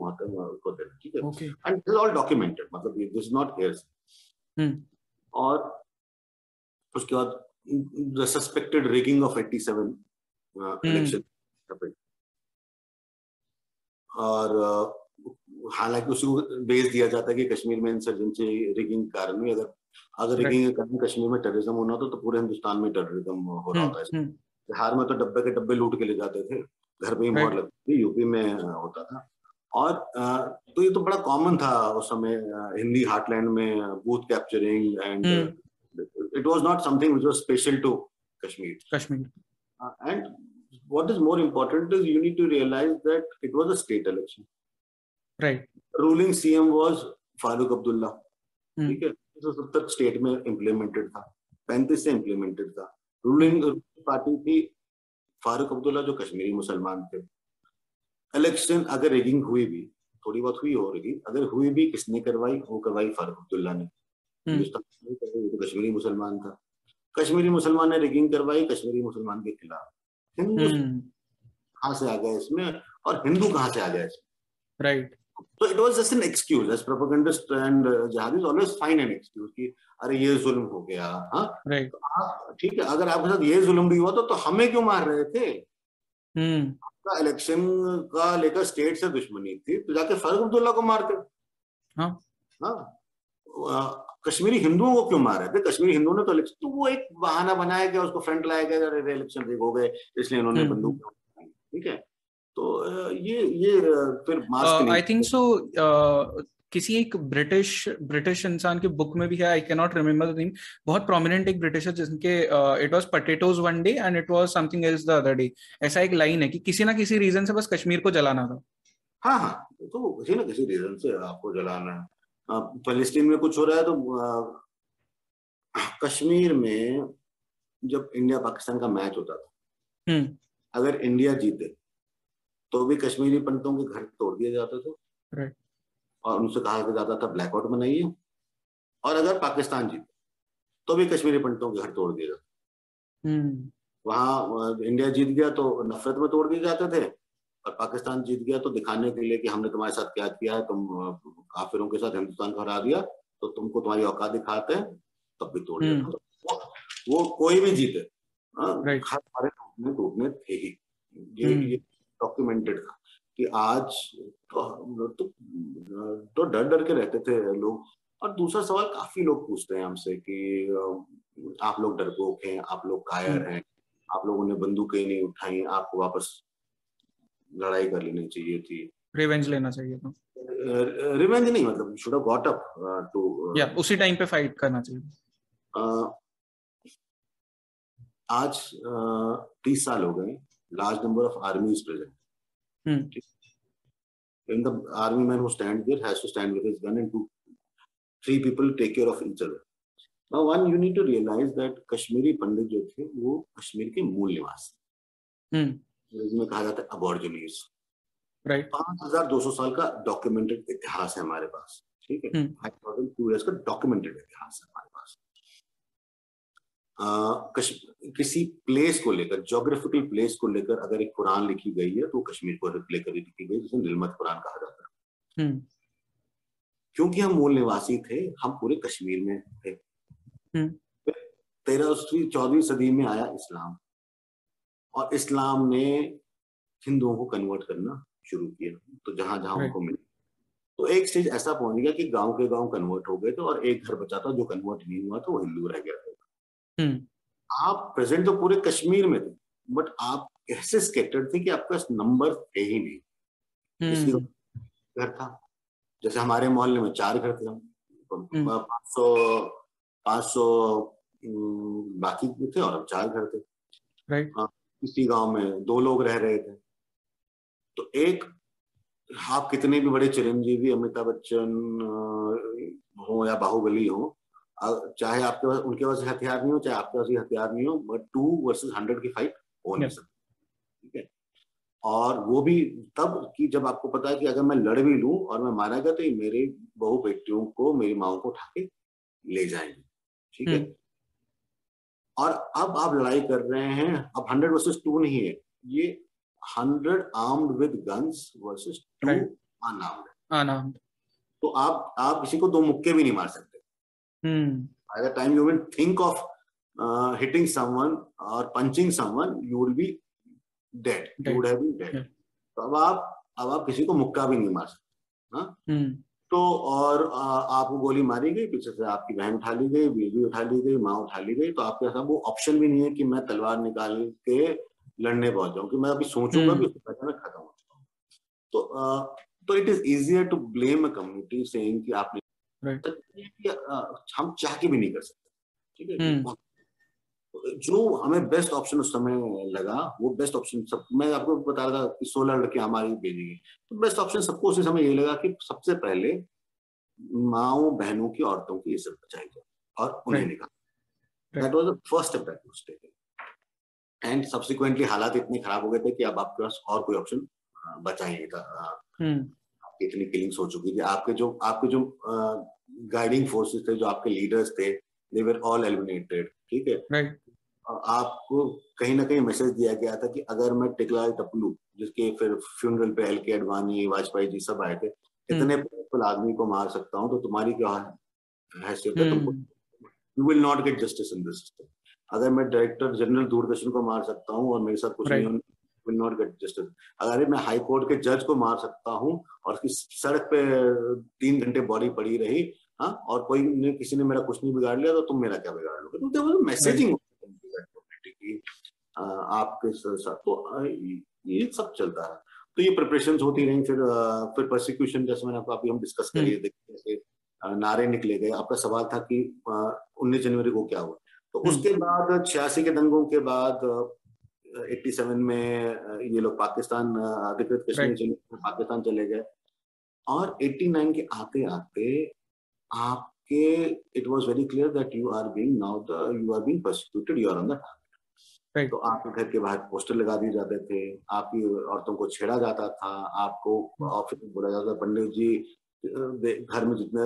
को देना ठीक है? एंड दिस ऑल डॉक्यूमेंटेड मतलब दिस इज़ नॉट हेयर और उसके बाद the suspected rigging of 87 election और uh, हालाँकि उसको बेस दिया जाता है कि कश्मीर में इंसर्जेंसी रिगिंग कारण हुई अगर अगर रिगिंग के कारण कश्मीर में टेररिज्म होना होता तो पूरे हिंदुस्तान में टेररिज्म हो रहा होता है हम्म हम्म बिहार में तो डब्बे के डब्बे लूट के ले जाते थे। घर पे ही मोहर लगती थी यूपी में होता था। और तो ये तो बड़ा कॉमन था उस समय हिंदी हार्टलैंड में booth capturing and it was not something which was special to Kashmir Kashmir and what is more important is you need to realise that it was a state election right ruling CM was Farooq Abdullah ठीक है? उन्नीस सौ सत्तर स्टेट में इम्प्लीमेंटेड था पैंतीस से इम्प्लीमेंटेड था। रूलिंग पार्टी थी फारूक अब्दुल्ला जो कश्मीरी मुसलमान थे। इलेक्शन अगर रिगिंग हुई भी थोड़ी बहुत हुई हो रही अगर हुई भी किसने करवाई? वो करवाई फारूक अब्दुल्ला ने। हम्म, तो कश्मीरी मुसलमान था। कश्मीरी मुसलमान ने रिगिंग करवाई कश्मीरी मुसलमान के खिलाफ। हिंदू कहा कहाँ से आ गया इसमें? और हिंदू कहाँ से आ गया इसमें? Right. तो it was just an excuse as propagandist and jihadis always find an excuse कि अरे ये जुल्म हो गया हाँ? Right. आप- ठीक है अगर आपके साथ ये जुल्म भी हुआ तो, तो हमें क्यों मार रहे थे? हम्म, का इलेक्शन का लेकर स्टेट से दुश्मनी थी तो जाके फारूक अब्दुल्ला को मारते। हाँ। हाँ। कश्मीरी हिंदुओं को क्यों मार रहे थे? कश्मीरी हिंदुओं ने तो इलेक्शन तो वो एक बहाना बनाया गया उसको फ्रंट लाया गया अरे इलेक्शन रिग हो गए इसलिए इन्होंने हम्म, बंदूक ठीक है? तो ये ये फिर आई थिंक सो किसी एक ब्रिटिश ब्रिटिश इंसान की बुक में भी है I can not remember the name बहुत प्रोमिनेंट एक ब्रिटिशर जिनके it was potatoes one day and it was something else the other day ऐसा एक लाइन है कि किसी ना किसी रीजन से बस कश्मीर को जलाना था। हाँ हाँ तो किसी ना किसी रीजन से आपको जलाना है। फलस्तीन में कुछ हो रहा है तो आ, कश्मीर में जब इंडिया पाकिस्तान का मैच होता था हम्म। अगर इंडिया जीते तो भी कश्मीरी पंडितों के घर तोड़ दिए जाते थे। और उनसे कहा जाता था ब्लैकआउट बनाइए और अगर पाकिस्तान जीते तो भी कश्मीरी पंडितों के घर तोड़ दिए जाते। हम्म वहाँ इंडिया जीत गया तो नफरत में तोड़ दिए जाते थे। और पाकिस्तान जीत गया तो दिखाने के लिए कि हमने तुम्हारे साथ क्या किया है तुम काफिरों के साथ हिंदुस्तान को हरा दिया तो तुमको तुम्हारी औकात दिखाते हैं तब भी तोड़ दिया हम्म। तो वो, वो कोई भी जीते हाँ. हर सारे टूटने टूटने थे ही। ये हम्म। ये डॉक्यूमेंटेड था कि आज तो तो तो डर डर के रहते थे लोग। और दूसरा सवाल काफ़ी लोग पूछते हैं हमसे कि आप लोग डरपोक हैं आप लोग कायर। हैं आप लोगों ने बंदूकें नहीं उठाई आपको वापस लड़ाई कर लेनी चाहिए थी। रिवेंज लेना चाहिए था। रिवेंज नहीं मतलब should have got up to या उसी टाइम पे फाइट करना चाहिए। आज तीस साल हो गए। Large number of army is present hmm and the army man who stands there has to stand with his gun and two, three people take care of each other. Now, one, you need to realize that Kashmiri Pandit जो थे वो कश्मीर के मूल निवासी हम्म कहा जाता है अबॉर्जिनीज राइट पाँच हज़ार दो सौ साल का डॉक्यूमेंटेड इतिहास है हमारे पास। ठीक है। फाइव थाउज़ेंड टू ईयर्स का डॉक्यूमेंटेड इतिहास है हमारे किसी प्लेस को लेकर जोग्राफिकल प्लेस को लेकर अगर एक कुरान लिखी गई है तो कश्मीर को लेकर लिखी गई जिसे नीलमत कुरान कहा जाता है। हम्म। क्योंकि हम मूल निवासी थे हम पूरे कश्मीर में थे। हम्म। तेरहवीं चौदहवीं सदी में आया इस्लाम। और इस्लाम ने हिंदुओं को कन्वर्ट करना शुरू किया तो जहाँ जहाँ उनको मिले। तो एक स्टेज ऐसा पहुँच गया कि गाँव के गाँव कन्वर्ट हो गए थे और एक घर बचा था जो कन्वर्ट नहीं हुआ था वो हिंदू रह गया आप प्रेजेंट तो पूरे कश्मीर में थे बट आप ऐसे स्केटर्ड थे कि आपके पास नंबर थे ही नहीं? किसी हम्म घर था। जैसे हमारे मोहल्ले में चार घर थे। हम्म। पाँच सौ पाँच सौ बाकी थे और चार घर थे। राइट किसी गाँव में दो लोग रह रहे थे। तो एक आप कितने भी बड़े चिरंजीवी अमिताभ बच्चन हो या बाहुबली हो चाहे आपके पास उनके पास हथियार नहीं हो चाहे आपके पास हथियार नहीं हो बट टू वर्सेज हंड्रेड की फाइट हो नहीं सकती। ठीक है? और वो भी तब कि जब आपको पता है कि अगर मैं लड़ भी लूँ और मैं मारा गया तो ये मेरे बहु बेटियों को मेरी माओ को उठा के ले जाएँगे। ठीक है? हम्म। और अब आप लड़ाई कर रहे हैं अब हंड्रेड वर्सेस टू नहीं है। ये hundred armed with guns versus two. Unarmed तो आप आप किसी को दो मुक्के भी नहीं मार सकते। हम्म by the time you will think of uh, hitting someone or punching someone you will be dead dead. you would have been dead Yeah. तो अब आप अब आप किसी को मुक्का भी नहीं मार सकते हम्म तो और आ, आपको गोली मारी गई पीछे से आपकी बहन उठा ली गई बीवी उठा ली गई माँ उठा ली गई तो आपके साथ वो ऑप्शन भी नहीं है कि मैं तलवार निकाल के लड़ने पहुँच जाऊँ कि मैं अभी सोचूँगा। भी मैं खत्म हो जाऊँ तो आ, तो it is easier to blame a community saying कि आपने Right. हम चाह के भी नहीं कर सकते ठीक है? जो हमें बेस्ट ऑप्शन उस समय लगा वो बेस्ट ऑप्शन सब मैं आपको बता रहा था कि सोलह लड़के हमारी भेजेंगे। तो बेस्ट ऑप्शन सबको उसी समय ये लगा कि सबसे पहले माओ बहनों की औरतों की इज़्ज़त बचाई जाए और उन्हें निकाल। That was the first step that was taken and subsequently हालात इतने खराब हो गए थे कि अब आपके पास और कोई ऑप्शन बचा ही नहीं था। हम्म। इतनी किलिंग्स हो चुकी थी। आपके जो आपके जो गाइडिंग फोर्सेस थे जो आपके लीडर्स थे दे वर ऑल एलिमिनेटेड ठीक है? आपको कहीं ना कहीं मैसेज दिया गया था कि अगर मैं टिकलाल टपलू जिसके फिर फ्यूनरल पे एल के अडवाणी वाजपेयी जी सब आए थे हम्म। इतने पावरफुल आदमी को मार सकता हूँ तो तुम्हारी क्या हैसियत है you will not get justice in this अगर मैं डायरेक्टर जनरल दूरदर्शन को मार सकता हूँ और मेरे साथ कुछ नहीं विल नॉट गेट जस्टिस अगर मैं हाई कोर्ट के जज को मार सकता हूँ और उसकी सड़क पे तीन घंटे बॉडी पड़ी रही हाँ और कोई ने किसी ने मेरा कुछ नहीं बिगाड़ लिया तो तुम मेरा क्या बिगाड़ लोगे? तो देखो मैसेजिंग आपके साथ तो ये सब चलता है। तो ये प्रिपरेशन होती रही फिर फिर प्रोसिक्यूशन जैसे मैंने आपको अभी हम डिस्कस करिए हम्म। देखते नारे निकले गए। आपका सवाल था कि उन्नीस जनवरी को क्या हुआ? तो हम्म। उसके बाद छियासी के दंगों के बाद 87 में ये लोग पाकिस्तान अधिकृत कश्मीर पाकिस्तान चले गए। और 89 के आते आते आपके it was very clear that you are being now the you are being prosecuted you are on the target तो आपके घर के बाहर पोस्टर लगा दिए जाते थे आपकी औरतों को छेड़ा जाता था आपको ऑफ़िस में बोला जाता था पंडित जी घर में जितने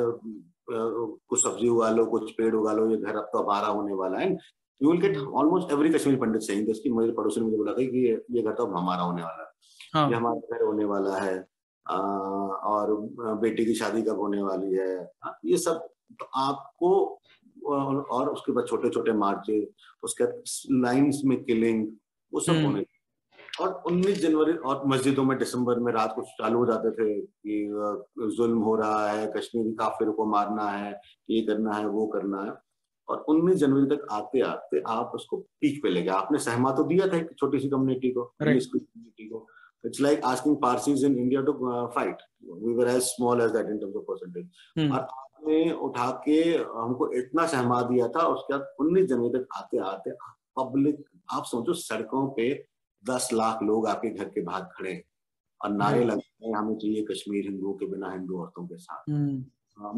कुछ सब्ज़ी उगा लो कुछ पेड़ उगा लो ये घर अब तो हमारा होने वाला है। You will get almost every Kashmir Pandit saying this कि मेरे पड़ोसी ने मुझे बोला था कि ये घर तो हमारा होने वाला है। हाँ. ये हमारा घर होने वाला है। आ, और बेटी की शादी कब होने वाली है? आ, ये सब तो आपको और उसके बाद छोटे छोटे मार्चे उसके लाइंस में किलिंग वो सब हम्म। होने और 19 जनवरी और मस्जिदों में दिसंबर में रात को चालू हो जाते थे कि जुल्म हो रहा है कश्मीरी काफिर को मारना है ये करना है वो करना है। और 19 जनवरी तक आते आते आप उसको पीक पे ले गए आपने सहमा तो दिया था एक छोटी सी कम्युनिटी को। कम्युनिटी को it's like asking Parsis in India to fight we were as small as that in terms of percentage और आपने उठा के हमको इतना सहमा दिया था उसके बाद उन्नीस जनवरी तक आते आते पब्लिक आप सोचो सड़कों पे दस लाख लोग आपके घर के बाहर खड़े और नारे लगते हैं हमें चाहिए कश्मीर हिंदुओं के बिना हिंदू औरतों के साथ। हम्म।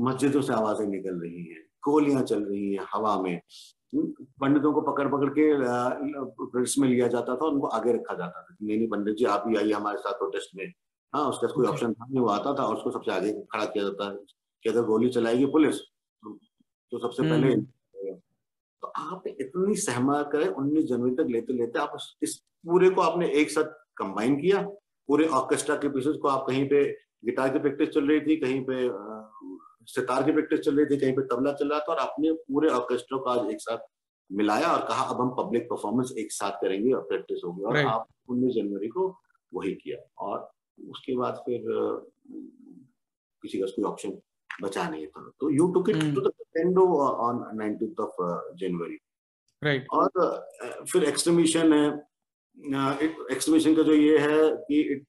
मस्जिदों से आवाज़ें निकल रही हैं। गोलियाँ चल रही हैं हवा में। पंडितों को पकड़ पकड़ के प्रोटेस्ट में लिया जाता था उनको आगे रखा जाता था। नहीं नहीं पंडित जी आप भी आइए हमारे साथ प्रोटेस्ट में। हाँ उसका कोई ऑप्शन था नहीं वो आता था उसको सबसे आगे खड़ा किया जाता है। कि अगर गोली चलाएगी पुलिस तो सबसे पहले हम्म। तो आप इतनी सहमा करें उन्नीस जनवरी तक लेते लेते आप इस पूरे को आपने एक साथ कंबाइन किया। पूरे ऑर्केस्ट्रा के पीसेस को आप कहीं पे गिटार की प्रैक्टिस चल रही थी कहीं पे सितार की प्रैक्टिस चल रही थी कहीं पे तबला चल रहा था और आपने पूरे ऑर्केस्ट्रा को आज एक साथ मिलाया और कहा अब हम पब्लिक परफॉर्मेंस एक साथ करेंगे और प्रैक्टिस होगी। और आप उन्नीस जनवरी को वही किया और उसके बाद फिर किसी का कोई ऑप्शन बचा नहीं था। तो you took it to the on nineteen of January right और फिर एक्सट्रीमिशन है। एक्सट्रीमिशन का जो ये है कि it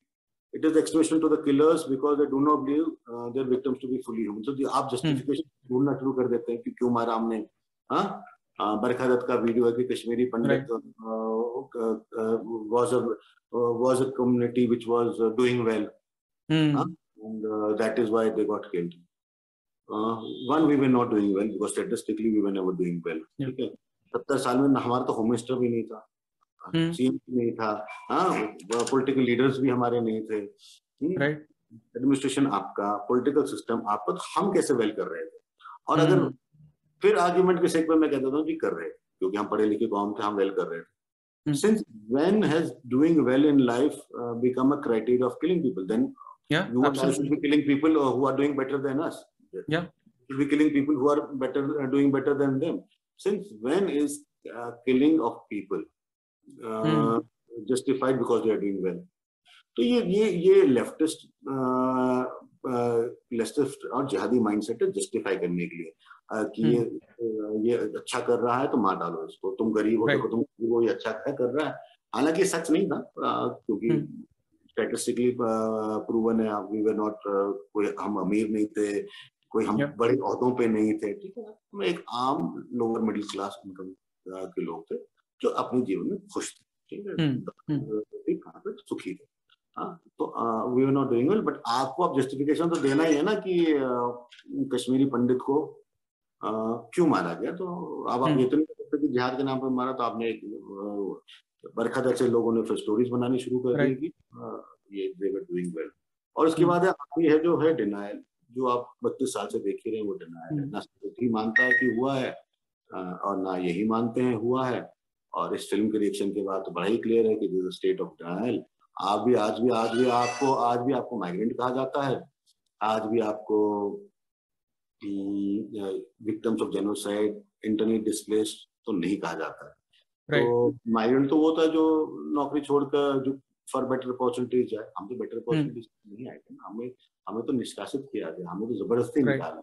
it is explanation to the killers because they do not believe uh, their victims to be fully human. So the, आप justification ढूंढना शुरू कर देते हैं कि क्यों मारा हमने हाँ बरखा दत्त का वीडियो है कि कश्मीरी पंडित was a uh, was a community which was uh, doing well hmm. uh, and uh, that is why they got killed uh, one we were not doing well because statistically we were never doing well ठीक है सत्तर साल में हमारा तो होम मिनिस्टर भी नहीं था सीएम हम्म। नहीं था हाँ पॉलिटिकल लीडर्स भी हमारे नहीं थे एडमिनिस्ट्रेशन आपका पॉलिटिकल सिस्टम आपका तो हम कैसे वेल कर रहे थे और अगर हम्म। फिर आर्ग्यूमेंट के सेक में मैं कहता हूँ कि कर रहे क्योंकि हम पढ़े लिखे कौन थे हम वेल कर रहे थे since when has doing well in life uh, become a criteria of killing people then yeah you should be killing people uh, who are doing better than us yeah should be killing people who are better uh, doing better than them since when is uh, killing of people justified because they are doing well तो ये ये ये लेफ्टिस्ट लेफ्टिस्ट और जिहादी माइंडसेट है जस्टिफाई करने के लिए। कि ये हम्म। ये अच्छा कर रहा है तो मार डालो इसको। तुम गरीब हो देखो तुम गरीब हो ये अच्छा है कर रहा है। हालाँकि सच नहीं था क्योंकि स्टेटिस्टिकली हम्म। प्रूवन है वी वर नॉट कोई हम अमीर नहीं थे कोई हम बड़े अहदों पे नहीं थे ठीक है। हम एक आम लोअर मिडिल क्लास इनकम के लोग थे। जो अपने जीवन में खुश थे ठीक है हम्म, कहाँ पे सुखी थे हाँ तो we are not doing well but आपको अब जस्टिफिकेशन तो देना ही है ना कि कश्मीरी पंडित को क्यों मारा गया तो अब आप हम्म। ये तो नहीं सकते कि जिहाद के नाम पर मारा तो आपने एक बरखा जैसे लोगों ने फिर स्टोरीज बनानी शुरू कर दी. कि ये दे वर डूइंग वेल और उसके हम्म। बाद आखिरी है जो है डिनायल जो आप बत्तीस साल से देख ही रहे हैं वो डिनायल है हम्म। ना सिर्फ़ मानता है कि हुआ है और ना यही मानते हैं हुआ है और इस फ़िल्म के रिएक्शन के बाद तो बड़ा ही क्लियर है कि दिस स्टेट ऑफ़ डिनायल आप भी आज भी आज भी आपको आज भी आपको माइग्रेंट कहा जाता है। आज भी आपको victims of genocide internally displaced तो नहीं कहा जाता। है राइट तो माइग्रेंट तो वो था जो नौकरी छोड़कर जो फॉर बेटर अपॉर्चुनिटीज़ जाए हम तो बेटर अपॉर्चुनिटीज़ नहीं आए थे। हमें हमें तो निष्कासित किया गया। हमें तो ज़बरदस्ती Right. निकाला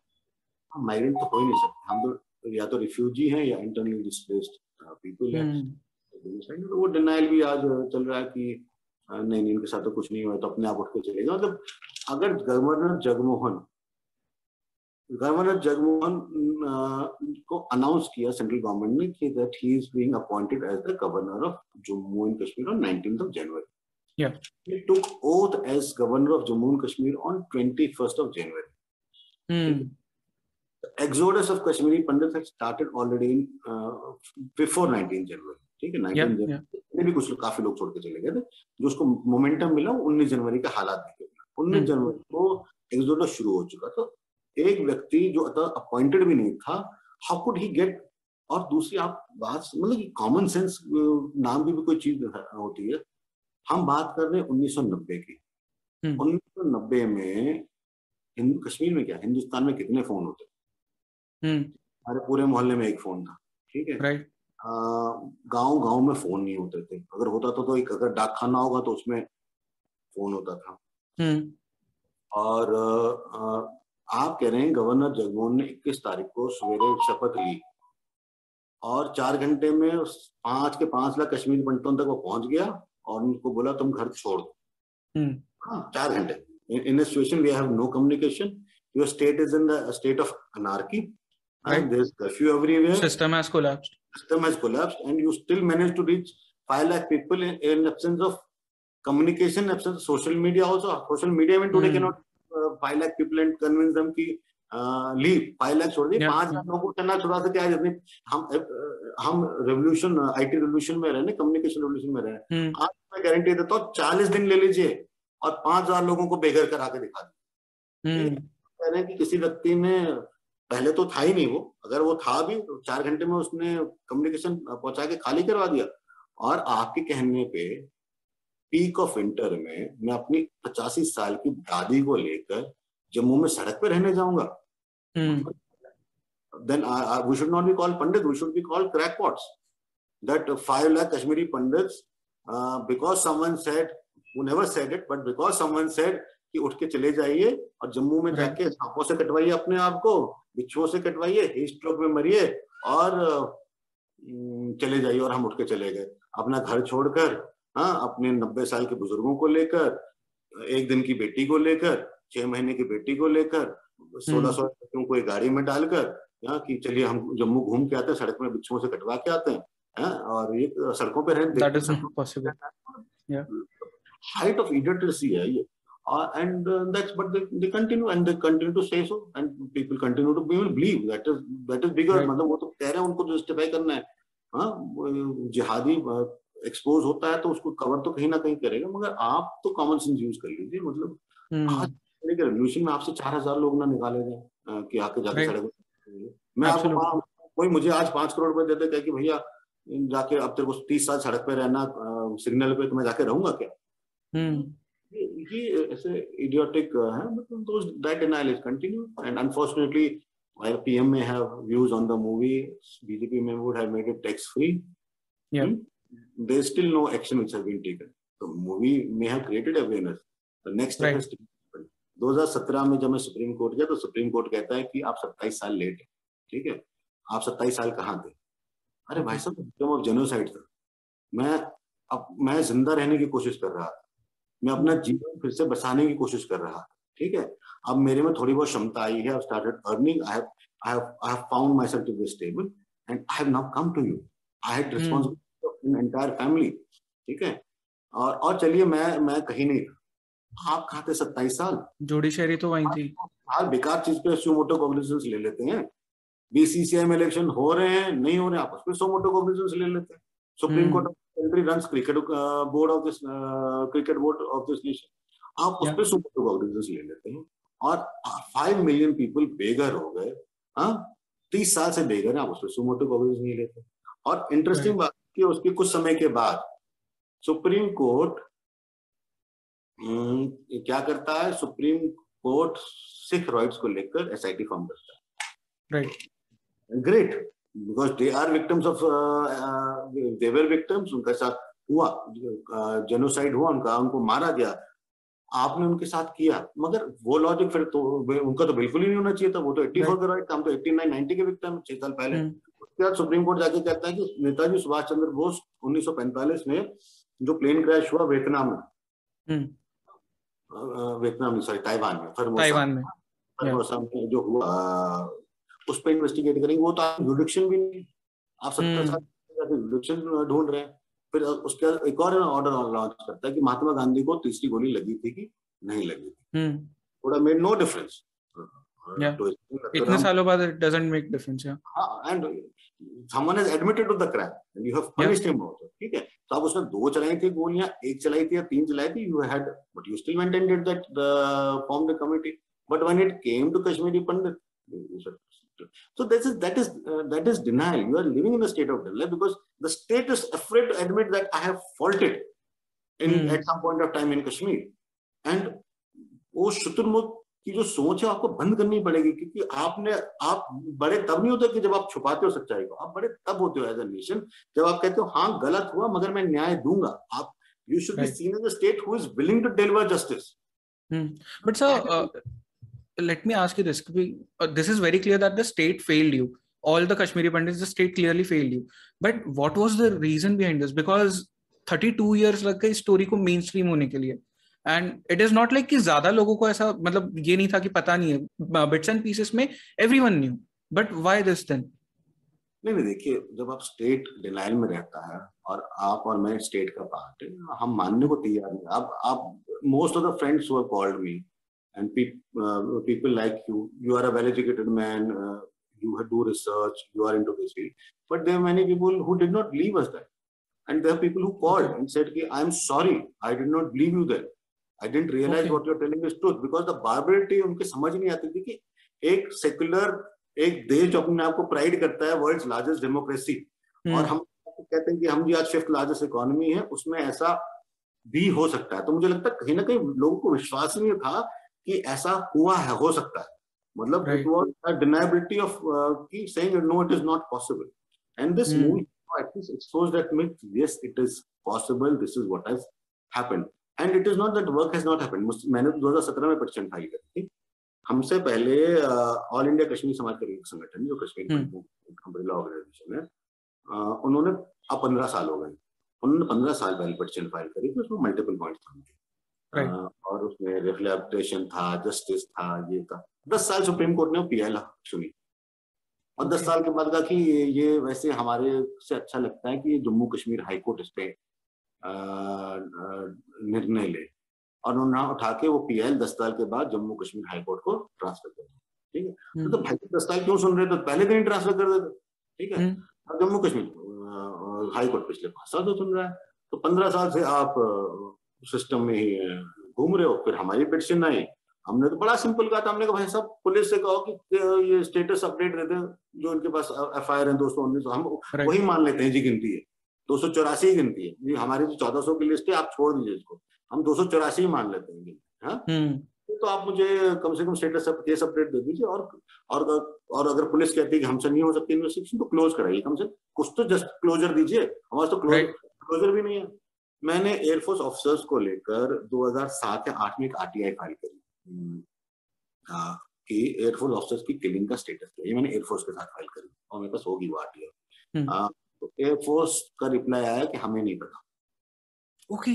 हम माइग्रेंट तो हो ही नहीं सकते। हम तो या तो रिफ्यूजी हैं या इंटरनली डिस्प्लेस्ड पीपल हैं। हम्म, तो वो डिनाइल भी आज चल रहा है कि नहीं नहीं इनके साथ तो कुछ नहीं हुआ तो अपने आप उठ के चले चलेगा मतलब अगर गवर्नर जगमोहन गवर्नर जगमोहन को अनाउंस किया सेंट्रल गवर्नमेंट ने कि that he is being appointed as the governor of Jammu and Kashmir on 19th of January Yeah. he took oath as governor of jammu and kashmir on 21st of january हम्म, exodus of kashmiri pandits had started already in uh, before 19 january. ठीक है 19 yeah, जनवरी yeah, भी कुछ लोग काफ़ी लोग छोड़ के चले गए थे जो उसको मोमेंटम मिला वो 19 जनवरी के हालात देखे उन्नीस हम्म। जनवरी को एक्सोडस शुरू हो चुका तो एक व्यक्ति जो अतः अपॉइंटेड भी नहीं था हाउ कुड ही गेट और दूसरी आप बात मतलब कॉमन सेंस नाम की भी कोई चीज़ होती है। हम बात कर रहे हैं 1990 की। हम्म। 1990 में हिंदू कश्मीर में क्या हिंदुस्तान में कितने फ़ोन होते हमारे पूरे मोहल्ले में एक फ़ोन था ठीक है? राइट गाँव गाँव में फ़ोन नहीं होते थे। अगर होता था तो एक अगर डाक खाना होगा तो उसमें फ़ोन होता था। हम्म, और आप कह रहे हैं गवर्नर जगमोहन ने 21 तारीख को सवेरे शपथ ली। और चार घंटे में उस पाँच के पाँच लाख कश्मीरी पंडितों तक वो पहुँच गया और उनको बोला तुम घर छोड़ दो। हम्म, हाँ चार घंटे। In a situation we have no communication. Your state is in the state of anarchy. Right. and there's curfew everywhere system has collapsed system has collapsed and you still manage to reach 5 lakh people in, in absence of communication absence of social media also social media even today Hmm. cannot uh, 5 lakh people and convince them ki uh, leave 5 lakh छोड़ Yeah, पाँच लाख लोगों को करना छुड़ा से क्या है जितनी हम uh, हम रेवोल्यूशन आईटी रेवोल्यूशन में रहे कम्युनिकेशन रेवोल्यूशन में रहे हम्म, आज मैं गारंटी देता हूँ चालीस दिन ले लीजिए और पाँच हज़ार लोगों को बेघर करा के दिखा हम्म, कह रहे हैं कि किसी व्यक्ति ने पहले तो था ही नहीं वो। अगर वो था भी तो चार घंटे में उसने कम्युनिकेशन पहुँचा के खाली करवा दिया। और आपके कहने पे पीक ऑफ़ इंटर में मैं अपनी पचासी साल की दादी को लेकर जम्मू में सड़क पे रहने जाऊँगा। Then we should not be call Pandit we should be call crackpots that five lakh Kashmiri Pandit because someone said never said it but because someone said कि उठ के चले जाइए और जम्मू में जाके सांपों से कटवाइए अपने आप को बिच्छुओं से कटवाइए हीट स्ट्रोक में मरिए और चले जाइए और हम उठ के चले गए। अपना घर छोड़कर हाँ अपने नब्बे साल के बुज़ुर्गों को लेकर एक दिन की बेटी को लेकर छह महीने की बेटी को लेकर सोलह सौ बच्चों को एक गाड़ी में डालकर हाँ, कि चलिए हम जम्मू घूम के आते हैं सड़क में बिच्छुओं से कटवा के आते हैं हाँ, और ये सड़कों पे रहते height of idiocy है ये। Uh, and uh, that's but they, they continue and they continue to say so. And people continue to will believe that is that is bigger. Right. मतलब वो तो कह रहे हैं उनको जस्टिफाई करना है। हाँ जिहादी एक्सपोज होता है तो उसको कवर तो कहीं ना कहीं करेगा। मगर आप तो कॉमन सेंस यूज़ कर लीजिए। मतलब हम्म, आज रेवोल्यूशन में आपसे चार हज़ार लोग ना निकाले गए कि आके जाके सड़क मैं आपको कोई मुझे आज पाँच करोड़ रुपए देते कहे कि भैया जाके अब तेरे को तीस साल सड़क पे रहना सिग्नल पे तो मैं जाके रहूँगा क्या? हम्म, ये ऐसे idiotic uh, है मतलब those that denial is continue and unfortunately while PM may have views on the movie BJP may would have made it tax free Yeah. Hmm? there's still no action which has been taken the movie may have created awareness the next step Right. is to 2017 में जब मैं सुप्रीम कोर्ट गया तो सुप्रीम कोर्ट कहता है कि आप 27 साल लेट है ठीक है आप 27 साल कहाँ थे अरे भाई साहब ऑफ़ जेनोसाइड था मैं अब मैं ज़िंदा रहने की कोशिश कर रहा था मैं अपना जीवन फिर से बसाने की कोशिश कर रहा था ठीक है? अब मेरे में थोड़ी बहुत क्षमता आई है started earning I have I have have found myself to be stable and I have now come to you I had responsibility in entire family ठीक है? और और चलिए मैं मैं कहीं नहीं आप खाते सत्ताईस साल। जोड़ी शेरी तो वही थी। हर बेकार चीज़ पे सो मोटो कॉग्निजेंस ले लेते हैं। बीसीसीआई में इलेक्शन हो रहे हैं नहीं हो रहे हैं आपस सो मोटो कॉग्निजेंस ले लेते हैं। Supreme court of country run cricket board of this cricket board of this nation आप उस पर सुमोटो कॉग्निजेंस ले लेते हैं और फाइव मिलियन पीपल बेघर हो गए हाँ? तीस साल से बेघर है आप उस पर सुमोटो कॉग्निजेंस नहीं लेते और इंटरेस्टिंग बात कि उसके कुछ समय के बाद सुप्रीम कोर्ट क्या करता है? सुप्रीम कोर्ट सिख राइट्स को लेकर एस आई टी फॉर्म करता है। Right great because they are victims of their victims उनके साथ हुआ जेनोसाइड हुआ उनका उनको मारा गया। आपने उनके साथ किया मगर वो लॉजिक फिर तो उनका तो बिल्कुल ही नहीं होना चाहिए था। वो तो एट्टी फोर का राइट हम तो एट्टी नाइन नाइनटी के विक्टिम छह साल पहले। उसके बाद सुप्रीम कोर्ट जाके कहता है कि नेताजी सुभाष चंद्र बोस 1945 में जो प्लेन क्रैश हुआ वियतनाम में। वियतनाम सॉरी ताइवान में ताइवान में। फरमोसा में जो हुआ उस पर इन्वेस्टिगेट करेंगे। वो तो आप जुडिक्शन भी नहीं आप सत्तर साल जुडिक्शन ढूंढ रहे हैं। फिर उसके बाद एक और ऑर्डर लॉन्च करता है कि महात्मा गांधी को तीसरी गोली लगी थी कि नहीं लगी थी। थोड़ा मेड नो डिफरेंस इतने सालों बाद इट डजंट मेक डिफरेंस या। And someone has admitted to the crime and you have punished yeah. him also ठीक है? तो आप उसने दो चलाई थी गोलियाँ एक चलाई थी या तीन चलाई थी but you still went and did that the formed the committee. But when it came to Kashmiri Pandit so this is that is uh, that is denial you are living in a state of denial because the state is afraid to admit that I have faulted in mm. at some point of time in Kashmir and वो शुतुरमुख की जो सोच है आपको बंद करनी पड़ेगी क्योंकि आपने आप बड़े तब नहीं होते कि जब आप छुपाते हो सच्चाई को आप बड़े तब होते हो एज अ नेशन जब आप कहते हो हाँ गलत हुआ मगर मैं न्याय दूँगा आप you should be seen as a state who is willing to deliver justice but sir let me ask you this uh, this is very clear that the state failed you. All the kashmiri pandits the state clearly failed you. But what was the reason behind this? Because 32 years लग गए स्टोरी को मेन स्ट्रीम होने के लिए. And it is not like कि ज़्यादा लोगों को ऐसा मतलब ये नहीं था कि पता नहीं है बिट्स एंड पीसेस में everyone new but why this then नहीं नहीं देखिए जब आप स्टेट डिनाइल में रहता है और आप और मैं स्टेट का पार्ट है हम मानने को तैयार नहीं आप आप most of the friends who have called me and people like you you are a well educated man you do research you are into this field. But there are many people who did not believe us that and there are people who called and said ki i sorry i did not believe you then. I didn't realise what you're telling is truth because the barbarity उनके समझ नहीं आती थी कि एक सेक्युलर एक देश जो अपने आप को प्राइड करता है वर्ल्ड लार्जेस्ट डेमोक्रेसी और हम कहते हैं कि हम जी आज फिफ्थ लार्जेस्ट इकोनॉमी है उसमें ऐसा भी हो सकता है। तो मुझे लगता है कहीं ना कहीं लोगों को विश्वास नहीं था कि ऐसा हुआ है हो सकता है। मतलब इट वाज डिनाइबिलिटी ऑफ़ की saying no it is not possible and this movie at least it shows that myth yes it is possible this is what has happened. And it is not that work has not happened मैंने तो 2017 में करी थी हमसे पहले ऑल इंडिया कश्मीर समाज का एक संगठन जो कश्मीर अम्ब्रेला ऑर्गेनाइजेशन है उन्होंने अब पंद्रह साल हो गए। उन्होंने पंद्रह साल पहले पिटिशन फ़ाइल करी थी उसमें मल्टीपल पॉइंट थे और उसमें रिफ्लेक्टेशन था जस्टिस था ये था। दस साल सुप्रीम कोर्ट ने पीएल सुनी। और दस साल के बाद कि ये वैसे हमारे से अच्छा लगता है कि जम्मू कश्मीर हाई कोर्ट इस पे निर्णय ले। और उन्होंने उठा के वो पीएल दस साल के बाद जम्मू कश्मीर हाई कोर्ट को ट्रांसफ़र कर दिया। ठीक है? तो, तो भाई दस साल क्यों सुन रहे थे? पहले दिन ट्रांसफ़र कर देते। ठीक है? अब जम्मू कश्मीर हाई कोर्ट पिछले पाँच साल तो सुन रहा है। तो पंद्रह साल से आप सिस्टम में ही घूम रहे हो फिर हमारी पिटिशन आई हमने तो बड़ा सिंपल कहा था हमने कहा भाई साहब पुलिस से कहो कि ये स्टेटस अपडेट देते हैं जो उनके पास एफ़ आई आर है दो सौ उन्नीस हम वही मान लेते हैं जी गिनती है। दो सौ चौरासी ही गिनती है। जी हमारी जो चौदह सौ की लिस्ट है आप छोड़ दीजिए इसको। हम दो सौ चौरासी ही मान लेते हैं। हाँ? हम्म। तो आप मुझे कम से कम स्टेटस केस अपडेट दे दीजिए और और और अगर पुलिस कहती है कि हमसे नहीं हो सकती इन्वेस्टिगेशन तो क्लोज कराइए कम से कुछ तो जस्ट क्लोजर दीजिए हमारे तो क्लोज क्लोजर भी नहीं है। मैंने एयरफोर्स ऑफिसर्स को लेकर 2007 या 8 में एक आरटीआई फ़ाइल करी। हम्म, कि एयरफोर्स ऑफिसर्स की किलिंग का स्टेटस क्या ये मैंने एयरफोर्स के साथ फ़ाइल करी और मेरे पास होगी वो आरटीआई तो एयरफोर्स का रिप्लाई आया कि हमें नहीं पता। ओके।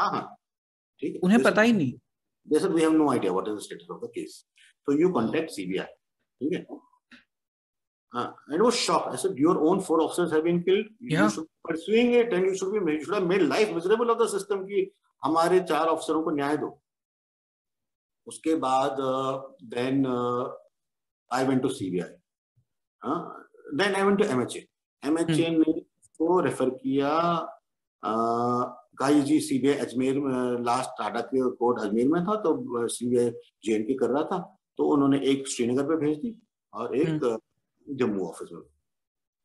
हाँ हाँ। ठीक है। उन्हें पता ही नहीं। They said, we have no idea what is the status of the case. So you contact CBI. Okay? Uh, and was shocked. I said, your own four officers have been killed. Yeah. You should be pursuing it and you should be you should have made life miserable of the system कि हमारे चार अफसरों को न्याय दो उसके बाद then I went to CBI then I went to MHA MHA ने को रेफर किया कहा जी सीबीआई अजमेर में लास्ट टाटा के कोर्ट अजमेर में था तो सीबीआई जे के कर रहा था तो उन्होंने एक श्रीनगर पे भेज दी और एक जम्मू ऑफ़िस में।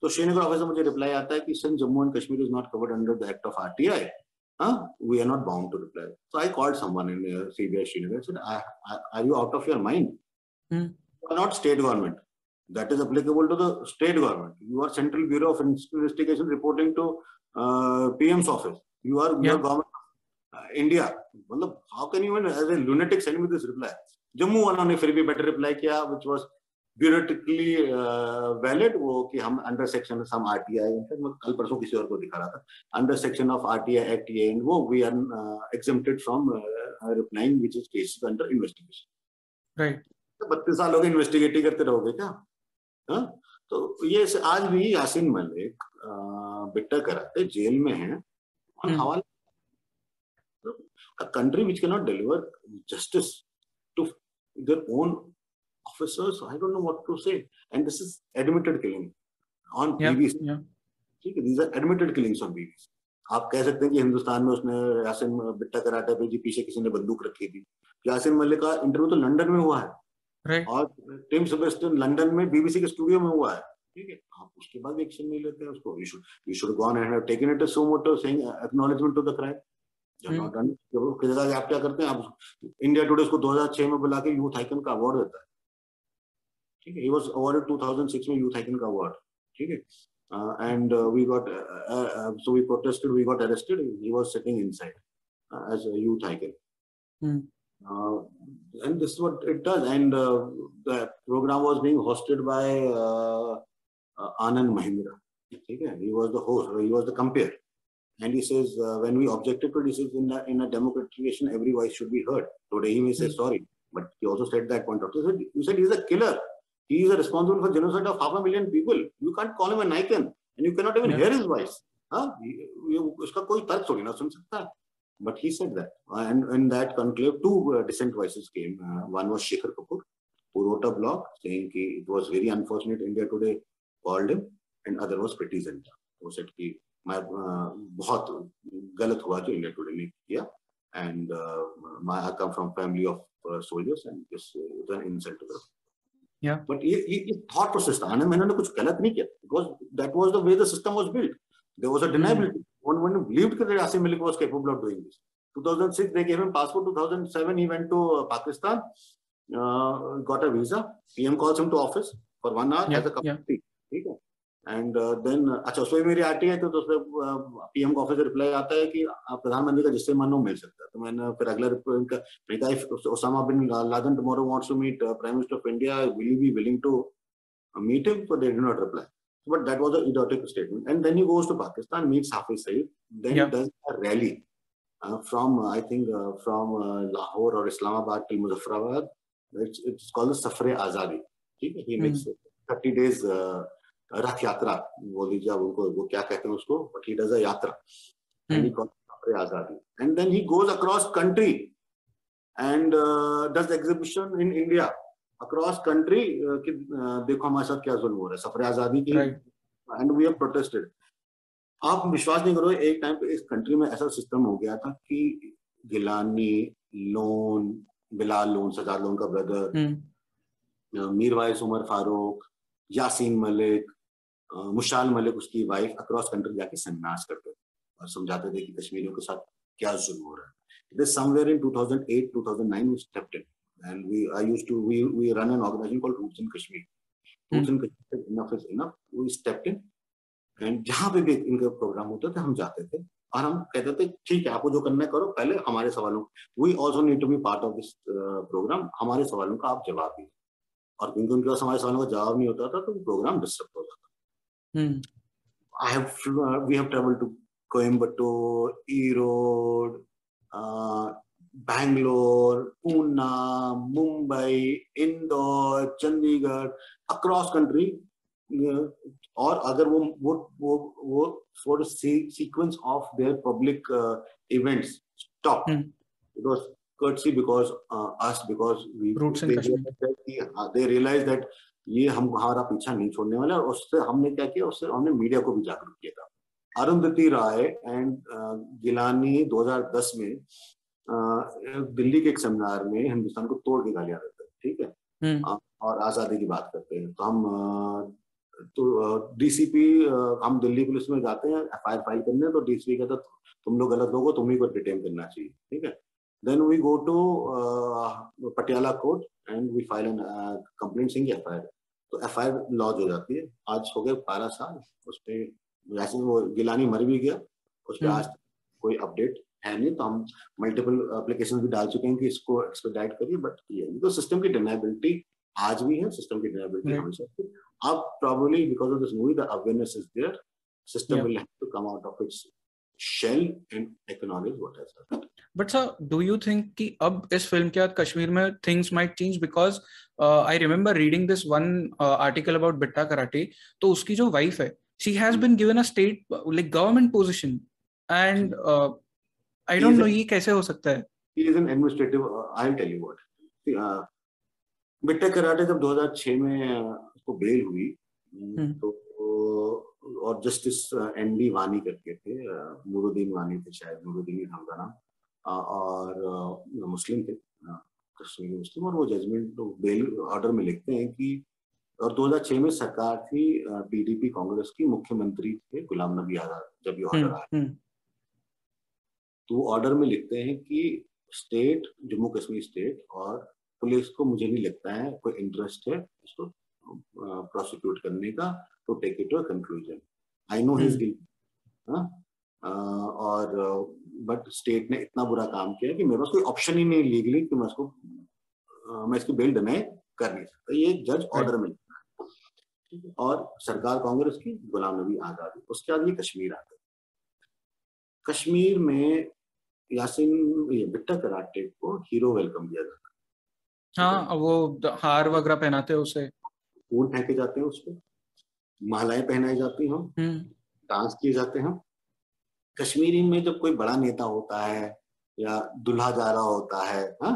तो श्रीनगर ऑफ़िस में मुझे रिप्लाई आता है कि since Jammu and Kashmir is not covered under the act of RTI we are not bound to reply so I called someone in CBI Srinagar said are you out of your mind not state government that is applicable to the state government you are central bureau of investigation reporting to PM's office you are your government India मतलब how can you as a lunatic send this reply Jammu वालों ने फिर भी बेटर रिप्लाई किया which was bureaucratically valid uh, वो कि हम अंडर सेक्शन हम आर टी आई मैं कल परसों किसी और को दिखा रहा था। Under section of R T I act ये वो we are exempted from replying which is cases under investigation right बत्तीस साल हो गए इन्वेस्टिगेट ही करते रहोगे क्या? हाँ? तो ये आज भी यासिन मलिक uh, बिट्टा कराते जेल में है कंट्री विच के not deliver justice to their own officers I don't know what to say. And this is admitted killing on या BBC ठीक है these are admitted killings on BBC आप कह सकते हैं कि हिंदुस्तान में उसने यासिन बिट्टा कराटे पे जी पीछे किसी ने बंदूक रखी थी। यासिन मलिक का इंटरव्यू तो लंदन में हुआ है। राइट और टिम सेबेस्टियन लंदन में बीबीसी के स्टूडियो में हुआ है। ठीक है आप उसके बाद एक्शन नहीं लेते हैं उसको। You should you should gone and have taken it so motto saying acknowledgement to the crime जब जगह आप क्या करते हैं? आप इंडिया टुडे उसको 2006 में बुला के यूथ आइकन का अवार्ड देता है। ठीक है ही वाज अवार्डेड 2006 में यूथ आइकन का अवार्ड ठीक है and we got so we protested we got arrested he was sitting inside as a youth icon hmm Uh, and this is what it does. And uh, the program was being hosted by uh, uh, Anand Mahindra. Okay? He was the host, he was the compare. And he says, uh, when we objected to it, he says, in a, in a democratic nation, every voice should be heard. Today he may say sorry, but he also said that point out. He said, you said he's a killer. He is responsible for genocide of half a million people. You can't call him an icon, and you cannot even Yeah. hear his voice. हाँ उसका कोई तर्क थोड़ी ना सुन सकता है but he said that Uh, and in that conclave two uh, dissent voices came uh, one was Shekhar Kapoor who wrote a blog saying कि it was very unfortunate India today called him and other was Priti Zinta who said कि मैं uh, बहुत गलत हुआ जो इंडिया टुडे ने किया and uh, my I come from family of uh, soldiers and this uh, was an insult to them Yeah. but ये ये ये thought process था आनंद मैंने कुछ गलत नहीं किया because that was the way the system was built there was a deniability one one believed that Asim Malik was capable of doing this 2006 they gave him passport 2007 he went to uh, Pakistan uh, got a visa PM calls him to office for one hour Yeah, as a cup yeah. of tea है एंड देन अच्छा उसमें मेरी आती है तो, तो उसमें पीएम का ऑफ़िस रिप्लाई आता है कि आप प्रधानमंत्री का जिससे मन हो मिल सकता है। तो मैंने फिर अगला report Osama bin Laden tomorrow wants to meet prime minister of India will be willing to meet him but they not reply but that was a statement and then he goes to Pakistan meets Hafiz Saeed rally from I think from Lahore और Islamabad to Muzaffarabad it's called सफरे आज़ादी ठीक है रथ यात्रा बोल दीजिए आप उनको वो क्या कहते हैं उसको? बट ही डज अ यात्रा then he goes across country and uh, does exhibition in India. Across country uh, कि uh, देखो हमारे साथ क्या जुल्म हो रहा है। सफरे आज़ादी की एंड वी हैव प्रोटेस्टेड आप विश्वास नहीं करो एक टाइम पे इस कंट्री में ऐसा सिस्टम हो गया था कि गिलानी लोन बिलाल लोन सजाद लोन का ब्रदर हम्म। मीरवाइस उमर फारूक यासीन मलिक मुशाल मलिक उसकी वाइफ अक्रॉस कंट्री जाके सन्यास करते थे और समझाते थे कि कश्मीरियों के साथ क्या जुल्म हो रहा है। This somewhere in 2008 2009 we stepped in and we I used to we we run an organization called Roots in Kashmir. Roots in Kashmir enough is enough. We stepped in and जहाँ पे भी इनके प्रोग्राम होते थे हम जाते थे और हम कहते थे ठीक है आपको जो करना है करो पहले हमारे सवालों we also need to be part of this programme हमारे सवालों का आप जवाब दीजिए। और क्योंकि उनके पास हमारे सवालों का जवाब नहीं होता था तो प्रोग्राम डिस्टर्ब हो जाता Hmm I have uh, we have traveled to Coimbatore, Erode, uh, Bangalore Poona Mumbai Indore Chandigarh across country और अगर वो वो वो वो for sequence of their public events stop it was courtesy because uh, us because we Roots in they Kashmir. realized that कि, हाँ, they realized that ये हम हमारा पीछा नहीं छोड़ने वाले और उससे हमने क्या किया उससे हमने मीडिया को भी जागरूक किया था। अरुंधति राय एंड गिलानी 2010 में uh, दिल्ली के एक सेमिनार में हिंदुस्तान को तोड़ के गालियाँ देते हैं ठीक है? हम्म। और आज़ादी की बात करते हैं। तो हम तो डीसीपी हम दिल्ली पुलिस में जाते हैं एफआईआर फ़ाइल करने तो डीसीपी कहता तुम लोग गलत लोग हो तुम ही को डिटेन करना चाहिए ठीक है? Then we go to Patiala court and we file an complaint Singh F तो एफ़ आई लॉज हो जाती है आज हो गए बारह साल उस पर वैसे वो गिलानी मर भी गया उस पर हम्म। आज कोई अपडेट है नहीं तो हम मल्टीपल एप्लीकेशन भी डाल चुके हैं कि इसको एक्सपेडाइट करिए बट ये नहीं। तो सिस्टम की डिनाबिलिटी आज भी है सिस्टम की डिनाबिलिटी Right. हमेशा थी अब probably because of this movie the awareness is there system Yeah. will have to come out of its shell and acknowledge what has happened but sir do you think कि अब इस फ़िल्म के बाद कश्मीर में things might change because I remember reading this one article about Bitta Karate तो उसकी जो वाइफ है she has been given a state like government position and I don't know ये कैसे हो सकता है। An administrative uh, i'll tell you what. See, uh, Bitta Karate जब 2006 में uh, उसको बेल हुई हम्म। तो और जस्टिस एन डी वानी करके थे नूरुद्दीन वानी थे शायद नूरुद्दीन ही नाम। और मुस्लिम थे कश्मीरी मुस्लिम और वो जजमेंट बेल ऑर्डर में लिखते हैं कि और 2006 में सरकार थी बीडीपी कांग्रेस की मुख्यमंत्री थे गुलाम नबी आज़ाद जब ये ऑर्डर हम्म, आया। हम्म, तो वो ऑर्डर में लिखते हैं कि स्टेट जम्मू कश्मीर स्टेट और पुलिस को मुझे नहीं लगता है कोई इंटरेस्ट है इसको प्रोसिक्यूट करने का to take it to conclusion I know his. Guilt और बट स्टेट ने इतना बुरा काम किया कि मेरे पास कोई ऑप्शन ही नहीं लीगली कि मैं इसको अ, मैं इसकी बिल डिनाई कर नहीं सकता। ये जज ऑर्डर में है। और सरकार कांग्रेस की गुलाम नबी आज़ादी उसके बाद ये कश्मीर आता है। कश्मीर में यासिन ये बिट्टा कराटे को हीरो वेलकम दिया जाता हाँ। वो हार वगैरह पहनाते हैं उसे। फूल फेंके जाते हैं उसको। मालाएँ पहनाई जाती हैं। हम्म, डांस किए जाते हैं। कश्मीरी में जब कोई बड़ा नेता होता है या दुल्हा जा रहा होता है हाँ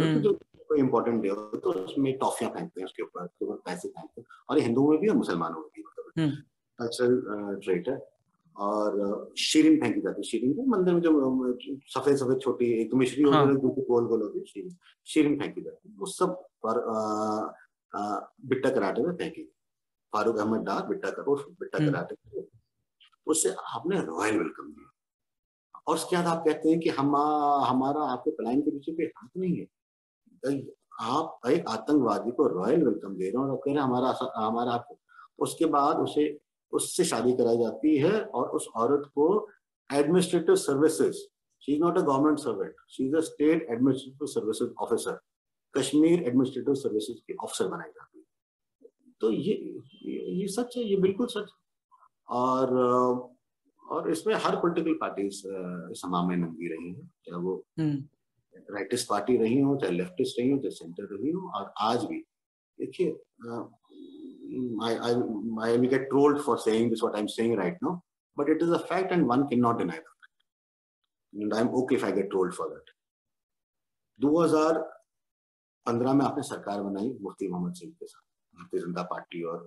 हम्म। जो कोई इंपॉर्टेंट डे हो तो उसमें टॉफियाँ फेंकते हैं उसके ऊपर उसके ऊपर पैसे फेंकते हैं और हिंदुओं में भी और मुसलमानों में भी मतलब। कल्चरल ट्रेट है और शीरिन फेंकी जाती है शीरिन को मंदिर में जो सफ़ेद सफ़ेद छोटी एक मिश्री होती हाँ। है गोल गोल होती है शीरिन शीरिन फेंकी जाती है वो सब पर बिट्टा कराटे में फेंकी। फारूक अहमद डार बिट्टा करो बिट्टा हम्म। कराटे उससे आपने रॉयल वेलकम दिया। और उसके बाद आप कहते हैं कि हम हमारा आपके पलायन के पीछे कोई हाथ नहीं है। आप एक आतंकवादी को रॉयल वेलकम दे रहे हो और कह रहे हमारा हमारा आप उसके बाद उसे उससे शादी कराई जाती है और उस औरत को administrative services she is not a government servant she is a state administrative services officer Kashmir administrative services की ऑफिसर बनाई जाती है। तो ये ये, ये सच है ये बिल्कुल सच है। और और इसमें हर पॉलिटिकल पार्टी समा में नंगी रही है चाहे वो हम्म। राइटिस्ट पार्टी रही हो चाहे लेफ्टिस्ट रही हो चाहे सेंटर रही हो और आज भी। देखिए I I get trolled for saying this what I am saying right now but it is a fact and one can not deny that and I am okay if I get trolled for that 2015 में आपने सरकार बनाई मुफ्ती मोहम्मद सिंह के साथ भारतीय जनता पार्टी और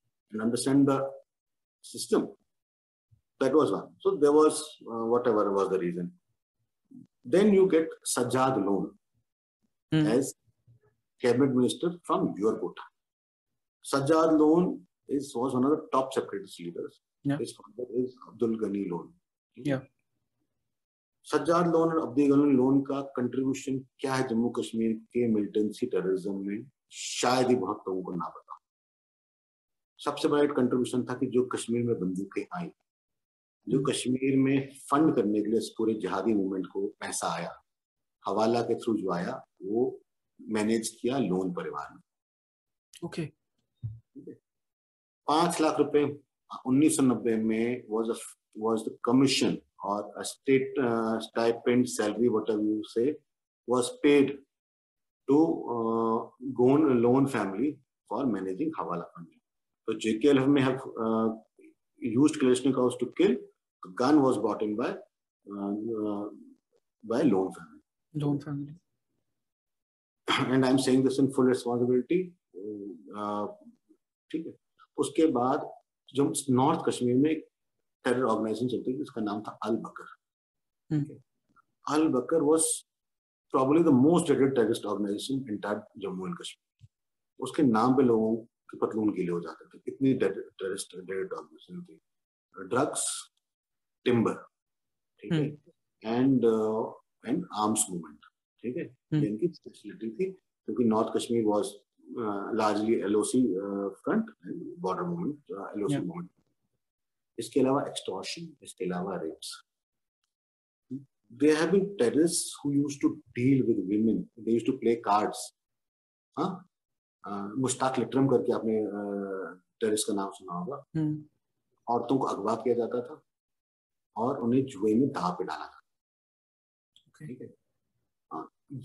and understand the system. That was one. So there was uh, whatever was the reason. Then you get Sajjad Loan हम्म, as cabinet minister from your quota. Sajjad Loan is was one of the top separatist leaders. Yeah. His father is Abdul Ghani Loan. Yeah. Sajjad Lone और अब्दी गलन लोन का कंट्रीब्यूशन क्या है जम्मू कश्मीर के मिलिटेंसी टेररिज्म में शायद ही बहुत लोगों को ना पता सबसे बड़ा एक कंट्रीब्यूशन था कि जो कश्मीर में बंदूकें आई जो हम्म। कश्मीर में फंड करने के लिए इस पूरे जिहादी मूवमेंट को पैसा आया हवाला के थ्रू जो आया वो मैनेज किया लोन परिवार ने। ओके पाँच लाख रुपए उन्नीस सौ नब्बे में was was the commission or a state uh, stipend salary, whatever you say, was paid to uh, Gone loan family So JKLF may have uh, used Kalashnikovs to kill. The gun was bought in by uh, uh, by loan family. Loan family. And I'm saying this in full responsibility. ठीक है उसके बाद जो नॉर्थ कश्मीर में टेरर ऑर्गेनाइजेशन चलती थी जिसका नाम था Al Badr Al Badr was probably the most rated terrorist organisation in Jammu and Kashmir उसके नाम पे लोगों के पतलून गीले हो जाते थे। टेररिस्ट रेटेड ऑर्गेनाइजेशन थी ड्रग्स टिम्बर ठीक है? एंड एंड आर्म्स मूवमेंट ठीक है? हम्म। इनकी स्पेशलिटी थी क्योंकि north Kashmir was largely LOC front border movement LOC movement इसके अलावा एक्सटॉर्शन इसके अलावा rapes there have been terrorists who used to deal with women. They used to play cards. हाँ? मुश्ताक लिटरम करके आपने टेररिस्ट का नाम सुना होगा। औरतों को अगवा किया जाता था और उन्हें जुए में दाव पे डाला था। ठीक है?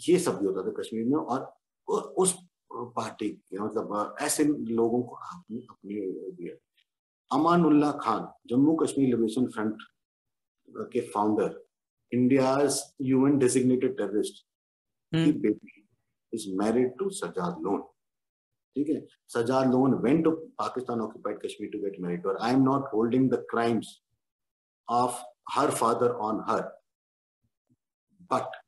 ये सब भी होता था कश्मीर में और उस पार्टी के मतलब ऐसे लोगों को आपने अपने दिया अमानुल्ला खान जम्मू कश्मीर लिबरेशन फ्रंट के founder India UN designated terrorist की बेटी is married to Sajad Lone ठीक है Sajad Lone went to Pakistan occupied Kashmir to get married और I am not holding the crimes of her father on her but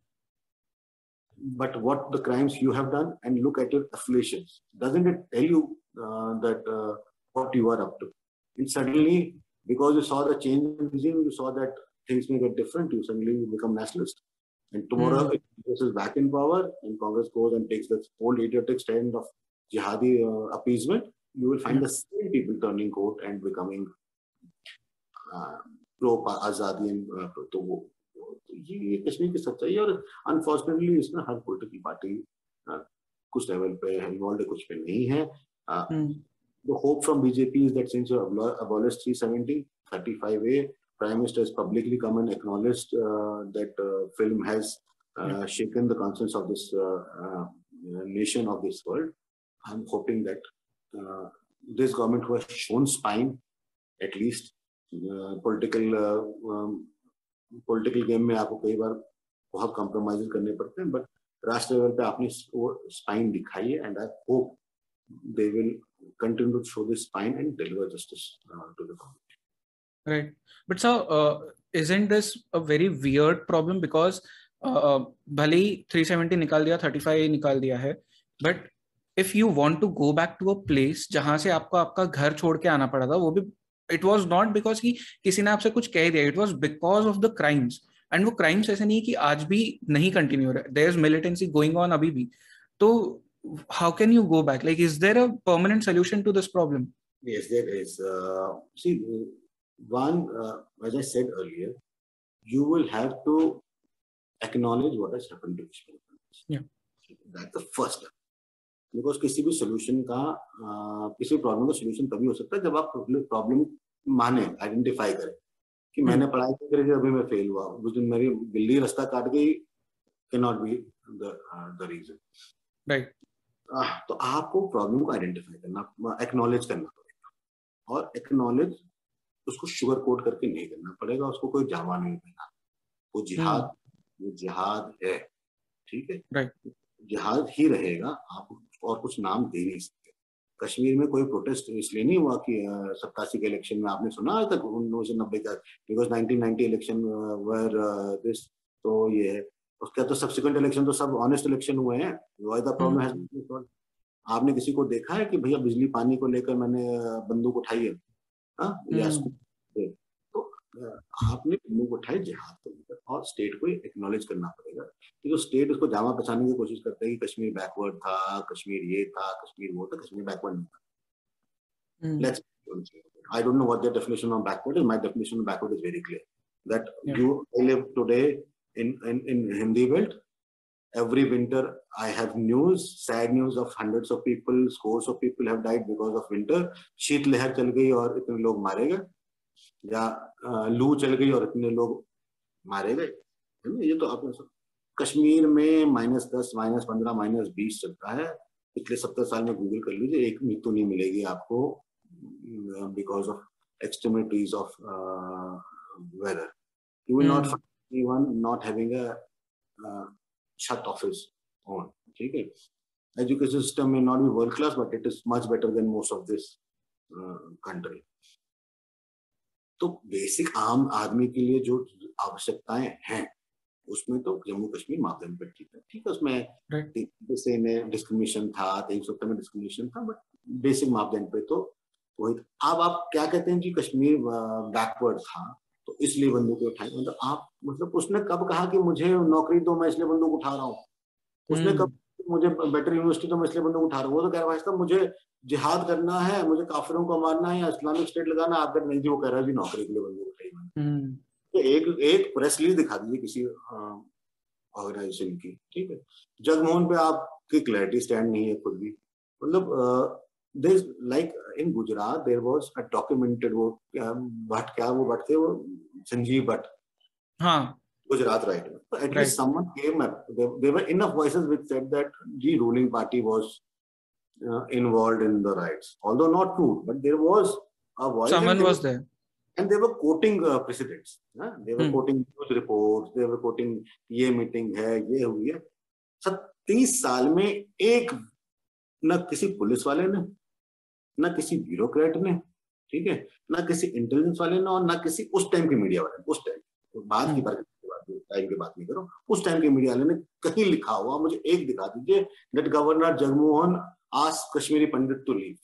but what the crimes you have done and look at your affiliations doesn't it tell you uh, that uh, what you are up to And suddenly, because you saw the change in regime, you saw that things may get different. You suddenly become nationalist. And tomorrow, mm. if Congress is back in power and Congress goes and takes the old idiotic stand of jihadi uh, appeasement, you will find mm. the same people turning court and becoming uh, pro azadi and uh, तो वो ये कश्मीर की सच्चाई और अनफॉर्चुनेटली इसमें हर पॉलिटिकल पार्टी कुछ लेवल पे इन्वॉल्व कुछ पे नहीं है the hope from BJP is that since you abolished 370, 35A, Prime Minister has publicly come and acknowledged uh, that uh, film has uh, shaken the conscience of this uh, uh, nation of this world. I'm hoping that uh, this government who has shown spine, at least political political game में आपको कई बार बहुत कॉम्प्रोमाइज करने पड़ते हैं बट राष्ट्र लेवल पे आपने स्पाइन दिखाई है and I hope they will continue to show this spine and deliver justice uh, to the community. Right. But so, uh, isn't this a very weird problem? Because uh, भले ही 370 निकाल दिया 35 निकाल दिया है but if you want to go back to a place जहाँ से आपको आपका घर छोड़ के आना पड़ा था वो भी इट वाज नॉट बिकॉज़ कि किसी ने आपसे कुछ कह दिया it was because of the crimes and वो क्राइम्स ऐसे नहीं कि आज भी नहीं कंटिन्यू हो रहा है there is militancy going on अभी भी तो how can you go back like is there a permanent solution to this problem yes there is uh, see one uh, as i said earlier you will have to acknowledge what has happened to people yeah that's the first step because किसी भी सोल्यूशन का किसी भी प्रॉब्लम का सोल्यूशन तभी हो सकता है जब आप प्रॉब्लम माने आइडेंटिफाई करें कि मैंने पढ़ाई करी अभी मैं फेल हुआ उस दिन मेरी बिल्ली रास्ता काट गई can not be the reason right तो आपको प्रॉब्लम को आइडेंटिफाई करना एक्नोलेज करना पड़ेगा। और एक्नोलेज उसको शुगर कोट करके नहीं करना पड़ेगा उसको कोई जावा नहीं देना। वो जिहाद हम्म। वो जिहाद है ठीक है? जिहाद ही रहेगा आप और कुछ नाम दे नहीं सकते। कश्मीर में कोई प्रोटेस्ट इसलिए नहीं हुआ कि सत्तासी के इलेक्शन में आपने सुना तक उन्नीस सौ नब्बे का because nineteen ninety election where this तो ये है। उसका तो सब्सिक्वेंट इलेक्शन तो सब ऑनेस्ट इलेक्शन हुए हैं। प्रॉब्लम है। आपने किसी को देखा है कि भैया बिजली पानी को लेकर मैंने बंदूक उठाई है? हाँ? हम्म। तो आपने बंदूक उठाई जिहाद को लेकर और स्टेट को एक्नॉलेज करना पड़ेगा कि जो स्टेट उसको जामा पहचानने की कोशिश करता है कि कश्मीर बैकवर्ड था कश्मीर ये था कश्मीर वो था कश्मीर बैकवर्ड नहीं था let's I don't know what their definition of backward is. My definition of backward is very clear. That yeah. you I live today in, in, in Hindi. Every winter I have news, sad news of hundreds of people, scores of people have died because of winter. शीत लहर चल गई और इतने लोग मारे गए या लू चल गई और इतने लोग मारे गए है ना ये तो आपने सब कश्मीर में माइनस दस माइनस पंद्रह माइनस बीस चलता है पिछले सत्तर साल में गूगल कर लीजिए एक मृत्यु नहीं मिलेगी आपको because of extremities of uh, weather. You will mm. not find anyone not having a uh, shut off his own. ठीक है एजुकेशन सिस्टम में not be world class but it is much better than most of this country तो बेसिक आम आदमी के लिए जो आवश्यकताएँ हैं उसमें तो जम्मू कश्मीर मापदंड पर ठीक है। ठीक है उसमें जैसे में डिस्क्रिमिनेशन था तेईस सत्तर में डिस्क्रिमिनेशन था बट बेसिक मापदंड पे तो वही अब आप क्या कहते हैं जी कश्मीर बैकवर्ड था तो इसलिए बंदूक उठाई। मतलब आप मतलब उसने कब कहा कि मुझे नौकरी दो मैं इसलिए बंदूक उठा रहा हूँ? उसने हम्म। कब मुझे बेटर यूनिवर्सिटी तो मैं इसलिए बंदूक उठा रहा हूँ। वो तो कह रहा है मुझे जिहाद करना है मुझे काफिरों को मारना है या इस्लामिक स्टेट लगाना आप नहीं जी वो कह रहा है नौकरी के लिए बंदूक उठाई हम्म। तो एक एक प्रेस रिलीज़ दिखा दीजिए किसी ऑर्गेनाइजेशन की ठीक है? जगमोहन पे आपकी क्लैरिटी स्टैंड नहीं है खुद भी। मतलब there like in Gujarat there was a documented वो भट्ट क्या वो भट्ट थे वो? संजीव भट्ट। हाँ। Gujarat right. So at right. least someone came up. There, there were enough voices which said that the ruling party was uh, involved in the riots. Although not true, but there was a voice. Someone was there. And they were quoting uh, precedents. Huh? They were hmm. quoting news reports. They were quoting ये मीटिंग है ये हुई है तीस साल में एक न किसी पुलिस वाले ने न किसी ब्यूरोक्रेट ने ठीक है न किसी इंटेलिजेंस वाले ने और न किसी उस टाइम के मीडिया वाले उस टाइम तो बाद की बात टाइम की बात नहीं करो। उस टाइम के मीडिया वाले ने कहीं लिखा हुआ मुझे एक दिखा दीजिए डेट गवर्नर जगमोहन आज कश्मीरी पंडित टू लीव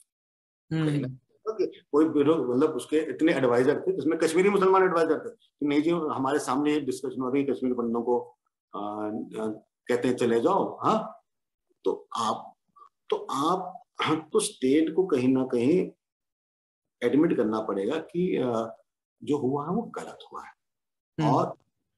कोई मतलब उसके इतने एडवाइजर थे जिसमें कश्मीरी मुसलमान एडवाइजर थे। कि नहीं जी हमारे सामने डिस्कशन हो रही कश्मीरी पंडितों को आ, आ, कहते हैं चले जाओ हाँ? तो आप तो आप तो स्टेट को कहीं ना कहीं एडमिट करना पड़ेगा कि जो हुआ है वो गलत हुआ है। हम्म। और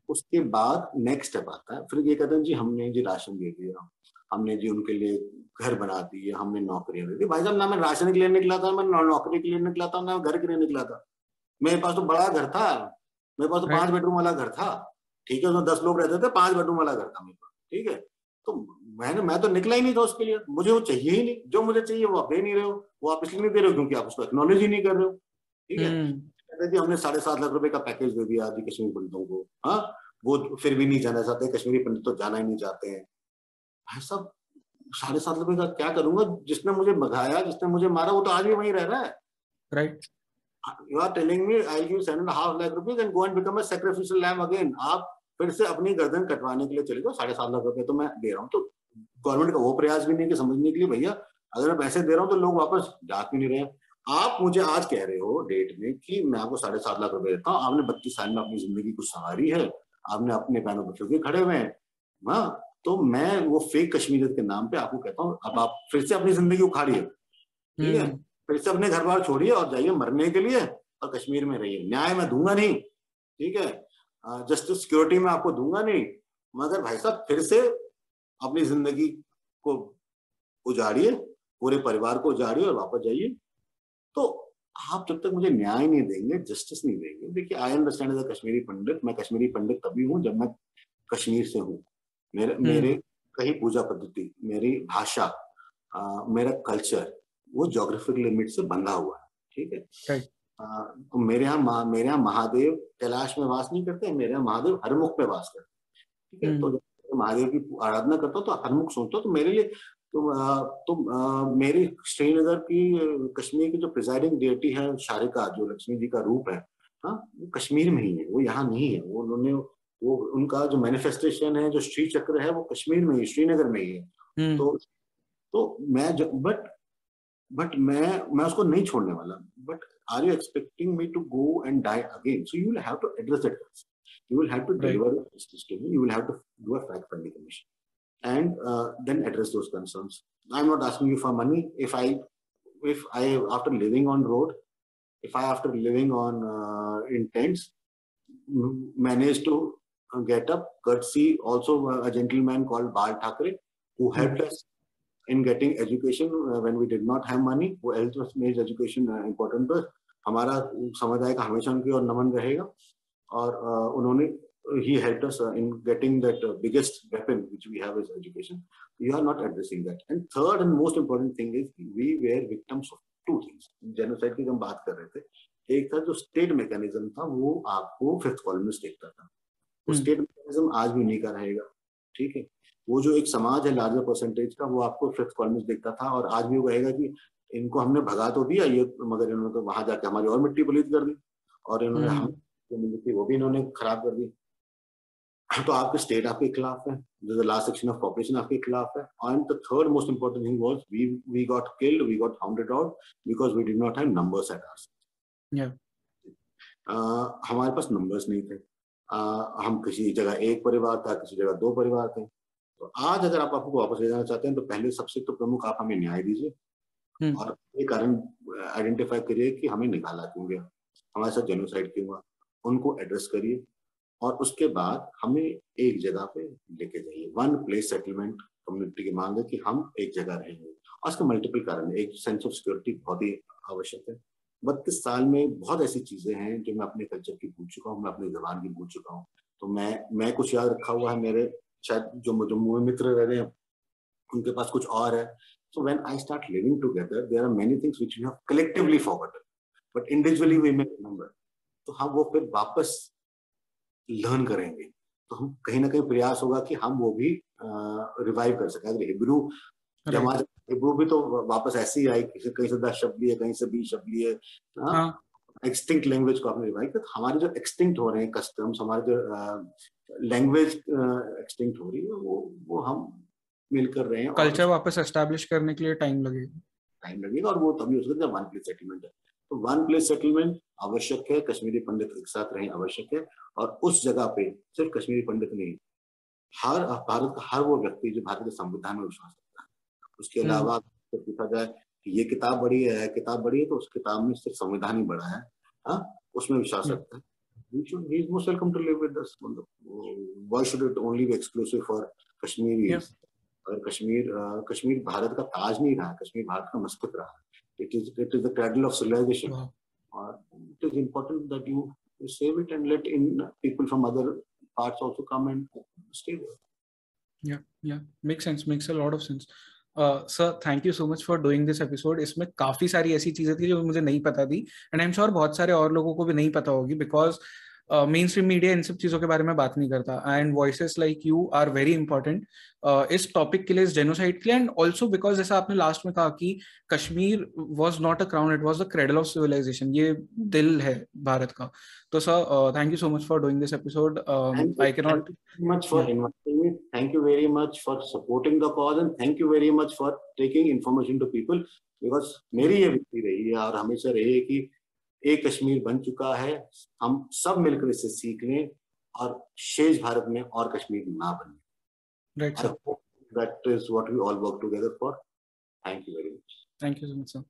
उसके बाद नेक्स्ट स्टेप आता है। फिर ये कहते हैं जी हमने जी राशन दे दिया। हमने जी उनके लिए घर बना दिए हमने नौकरियाँ दे दी। भाई साहब ना मैं राशन के लिए निकला था मैं नौकरी के लिए निकला था ना घर के लिए निकला था। मेरे पास तो बड़ा घर था। मेरे पास तो पाँच बेडरूम वाला घर था। ठीक है उसमें दस लोग रहते थे पाँच बेडरूम वाला घर था मेरे पास। ठीक है? तो मैंने मैं तो निकला ही नहीं था उसके लिए। मुझे वो चाहिए ही नहीं। जो मुझे चाहिए वो आप दे नहीं रहे हो। वो आप इसलिए नहीं दे रहे हो क्योंकि आप उसको एक्नोलेज ही नहीं कर रहे हो। ठीक है? हम्म। जी हमने साढ़े सात लाख रुपए का पैकेज दे दिया जी कश्मीर पंडितों को। हाँ? वो फिर भी नहीं जाना चाहते कश्मीरी पंडित तो जाना ही नहीं चाहते हैं। भाई साहब साढ़े सात रुपए का क्या करूँगा? जिसने मुझे भगाया जिसने मुझे मारा वो तो आज भी वहीं रह रहा है। Right you are telling me I give seven and half lakh rupees and go and become a sacrificial lamb again आप फिर से अपनी गर्दन कटवाने के लिए चले जाओ साढ़े सात लाख रुपए तो मैं दे रहा हूँ। तो गवर्नमेंट का वो प्रयास भी नहीं कि समझने के लिए भैया अगर मैं पैसे दे रहा हूँ तो लोग वापस जा क्यों नहीं रहे? आप मुझे आज कह रहे हो डेट में कि मैं आपको साढ़े सात लाख रुपए देता हूँ। आपने बत्तीस साल में अपनी ज़िंदगी कुछ संवारी है। आपने अपने पैरों पर क्योंकि खड़े हुए हैं। हाँ तो मैं वो फेक कश्मीरियत के नाम पे आपको कहता हूँ अब आप फिर से अपनी ज़िंदगी उखाड़िए। ठीक है? हम्म। फिर से अपने घर बार छोड़िए और जाइए मरने के लिए और कश्मीर में रहिए। न्याय मैं दूँगा नहीं। ठीक है? जस्टिस सिक्योरिटी में आपको दूँगा नहीं। मगर भाई साहब फिर से अपनी ज़िंदगी को उजाड़िए पूरे परिवार को उजाड़िए और वापस जाइए। तो आप जब तक मुझे न्याय नहीं देंगे जस्टिस नहीं देंगे देखिए I understand as a Kashmiri Pandit मैं कश्मीरी पंडित तभी हूँ जब मैं कश्मीर से हूँ मेरे हम्म। मेरे कहीं पूजा पद्धति मेरी भाषा आ, मेरा कल्चर वो जोग्राफिक लिमिट से बंधा हुआ है ठीक है आ, तो मेरे यहाँ मेरे यहाँ महादेव कैलाश में वास नहीं करते मेरे यहाँ महादेव हरमुख में वास करते ठीक है तो हम्म। महादेव की आराधना करता हूँ तो हरमुख सोचता तो मेरे लिए तो तो मेरी श्रीनगर की कश्मीर की जो प्रिजाइडिंग डेटी है शारिका जो लक्ष्मी जी का रूप है हाँ वो कश्मीर में ही है वो यहाँ नहीं है वो उन्होंने वो उनका जो मैनिफेस्टेशन है जो श्री चक्र है वो कश्मीर में ही श्रीनगर में ही है। हम्म। तो तो मैं बट बट मैं मैं उसको नहीं छोड़ने वाला but are you expecting me to go and die again so you will have to address that you will have to deliver right. justice to me. You will have to do a fact finding commission and uh, then address those concerns i'm not asking you for money if i if i after living on road if i after living on uh, in tents manage to get up courtesy also a gentleman called bal thakre who helped mm-hmm. us in getting education uh, when we did not have money वो हेल्थ मेज एजुकेशन इम्पोर्टेंट पर हमारा समुदाय का हमेशा उनकी और नमन रहेगा और uh, उन्होंने he helped us uh, in getting that uh, biggest weapon which we have is education. You are not addressing that. And third and most important thing is we were victims of two things. Genocide की हम बात कर रहे थे एक था जो स्टेट मैकेनिज्म था वो आपको फिफ्थ कॉलमिस्ट देखता था वो स्टेट मैकेनिज्म आज भी नहीं का रहेगा ठीक है वो जो एक समाज है लार्जर परसेंटेज का वो आपको फिफ्थ कॉलम देखता था और आज भी वो कहेगा कि इनको हमने भगा तो दिया ये मगर इन्होंने तो वहाँ जाके हमारी और मिट्टी पलीत कर दी और इन्होंने हम वो भी इन्होंने खराब कर दी तो आपके स्टेट आपके खिलाफ है। लास्ट सेक्शन ऑफ़ पॉपुलेशन आपके खिलाफ है। And the third most important thing was we we got killed we got hounded out because we did not have numbers at our हमारे पास नंबर्स नहीं थे। Uh, हम किसी जगह एक परिवार था किसी जगह दो परिवार थे। तो आज अगर आप आपको वापस ले जाना चाहते हैं तो पहले सबसे तो प्रमुख आप हमें न्याय दीजिए। हम्म। और ये कारण आइडेंटिफाई करिए कि हमें निकाला क्यों गया। हमारे साथ जेनोसाइड क्यों हुआ? उनको एड्रेस करिए। और उसके बाद हमें एक जगह पे लेके जाइए। वन प्लेस सेटलमेंट कम्युनिटी की मांग है कि हम एक जगह रहेंगे। और उसके मल्टीपल कारण है। एक सेंस ऑफ़ सिक्योरिटी बहुत ही आवश्यक है। बत्तीस साल में बहुत ऐसी चीज़ें हैं जो मैं अपने कल्चर की भूल चुका हूँ, मैं अपनी जबान की भूल चुका हूँ। तो मैं मैं कुछ याद रखा हुआ है मेरे शायद जो जम्मू में मित्र रह रहे हैं, उनके पास कुछ और है। So when I start living together there are many things which we have collectively forgotten but individually we may remember तो हम वो फिर वापस लर्न करेंगे तो हम कहीं ना कहीं प्रयास होगा कि हम वो भी रिवाइव कर सकें। अगर हिब्रू जमात हिब्रू भी तो वापस ऐसे ही आई कहीं से दस शब्द लिए कहीं से बीस शब्द लिए एक्सटिंक्ट हाँ। लैंग्वेज को आपने रिवाइव किया। हमारे जो एक्सटिंक्ट हो रहे हैं कस्टम्स हमारे जो लैंग्वेज एक्सटिंक्ट हो रही है वो वो हम मिल कर रहे हैं कल्चर वापस एस्टैब्लिश करने के लिए टाइम लगेगा। टाइम लगेगा और वो तभी हो सकता है वन प्लेस सेटलमेंट है। तो वन प्लेस सेटलमेंट आवश्यक है कश्मीरी पंडित एक साथ रहे आवश्यक है और उस जगह पे सिर्फ़ कश्मीरी पंडित नहीं हर भारत का हर वो व्यक्ति जो भारत के संविधान में विश्वास रखता है उसके हम्म। अलावा तो पूछा जाए कि ये किताब बड़ी है किताब बड़ी है तो उस किताब में सिर्फ़ संविधान ही बड़ा है हा? उसमें विश्वास हम्म। रखता है we should he is most welcome to live with us why should it only be exclusive for kashmiris yeah. और कश्मीर कश्मीर भारत का ताज नहीं रहा कश्मीर भारत का मस्तक रहा it is it is the cradle of civilisation और it is important that you save it and let in people from other parts also come and stay there. Yeah, yeah, makes sense. Makes a lot of sense. Sir thank you so much for doing this episode इसमें काफ़ी सारी ऐसी चीज़ें थी जो मुझे नहीं पता थी एंड आई एम श्योर बहुत सारे और लोगों को भी नहीं पता होगी बिकॉज़ मेन स्ट्रीम मीडिया इन सब चीज़ों के बारे में बात नहीं करता। And voices like you are very important इस टॉपिक के लिए इस जेनोसाइड के लिए एंड ऑल्सो बिकॉज़ जैसा आपने लास्ट में कहा कि Kashmir was not a crown it was the cradle of civilisation ये दिल है भारत का। तो sir thank you so much for doing this episode I can not inviting me. Thank you very much for supporting the cause and thank you very much for taking information to people because मेरी ये विधि रही है और हमेशा रही है कि एक कश्मीर बन चुका है हम सब मिलकर इसे सीख लें और शेष भारत में और कश्मीर ना बने। That is what we all work together for thank you very much thank you so much sir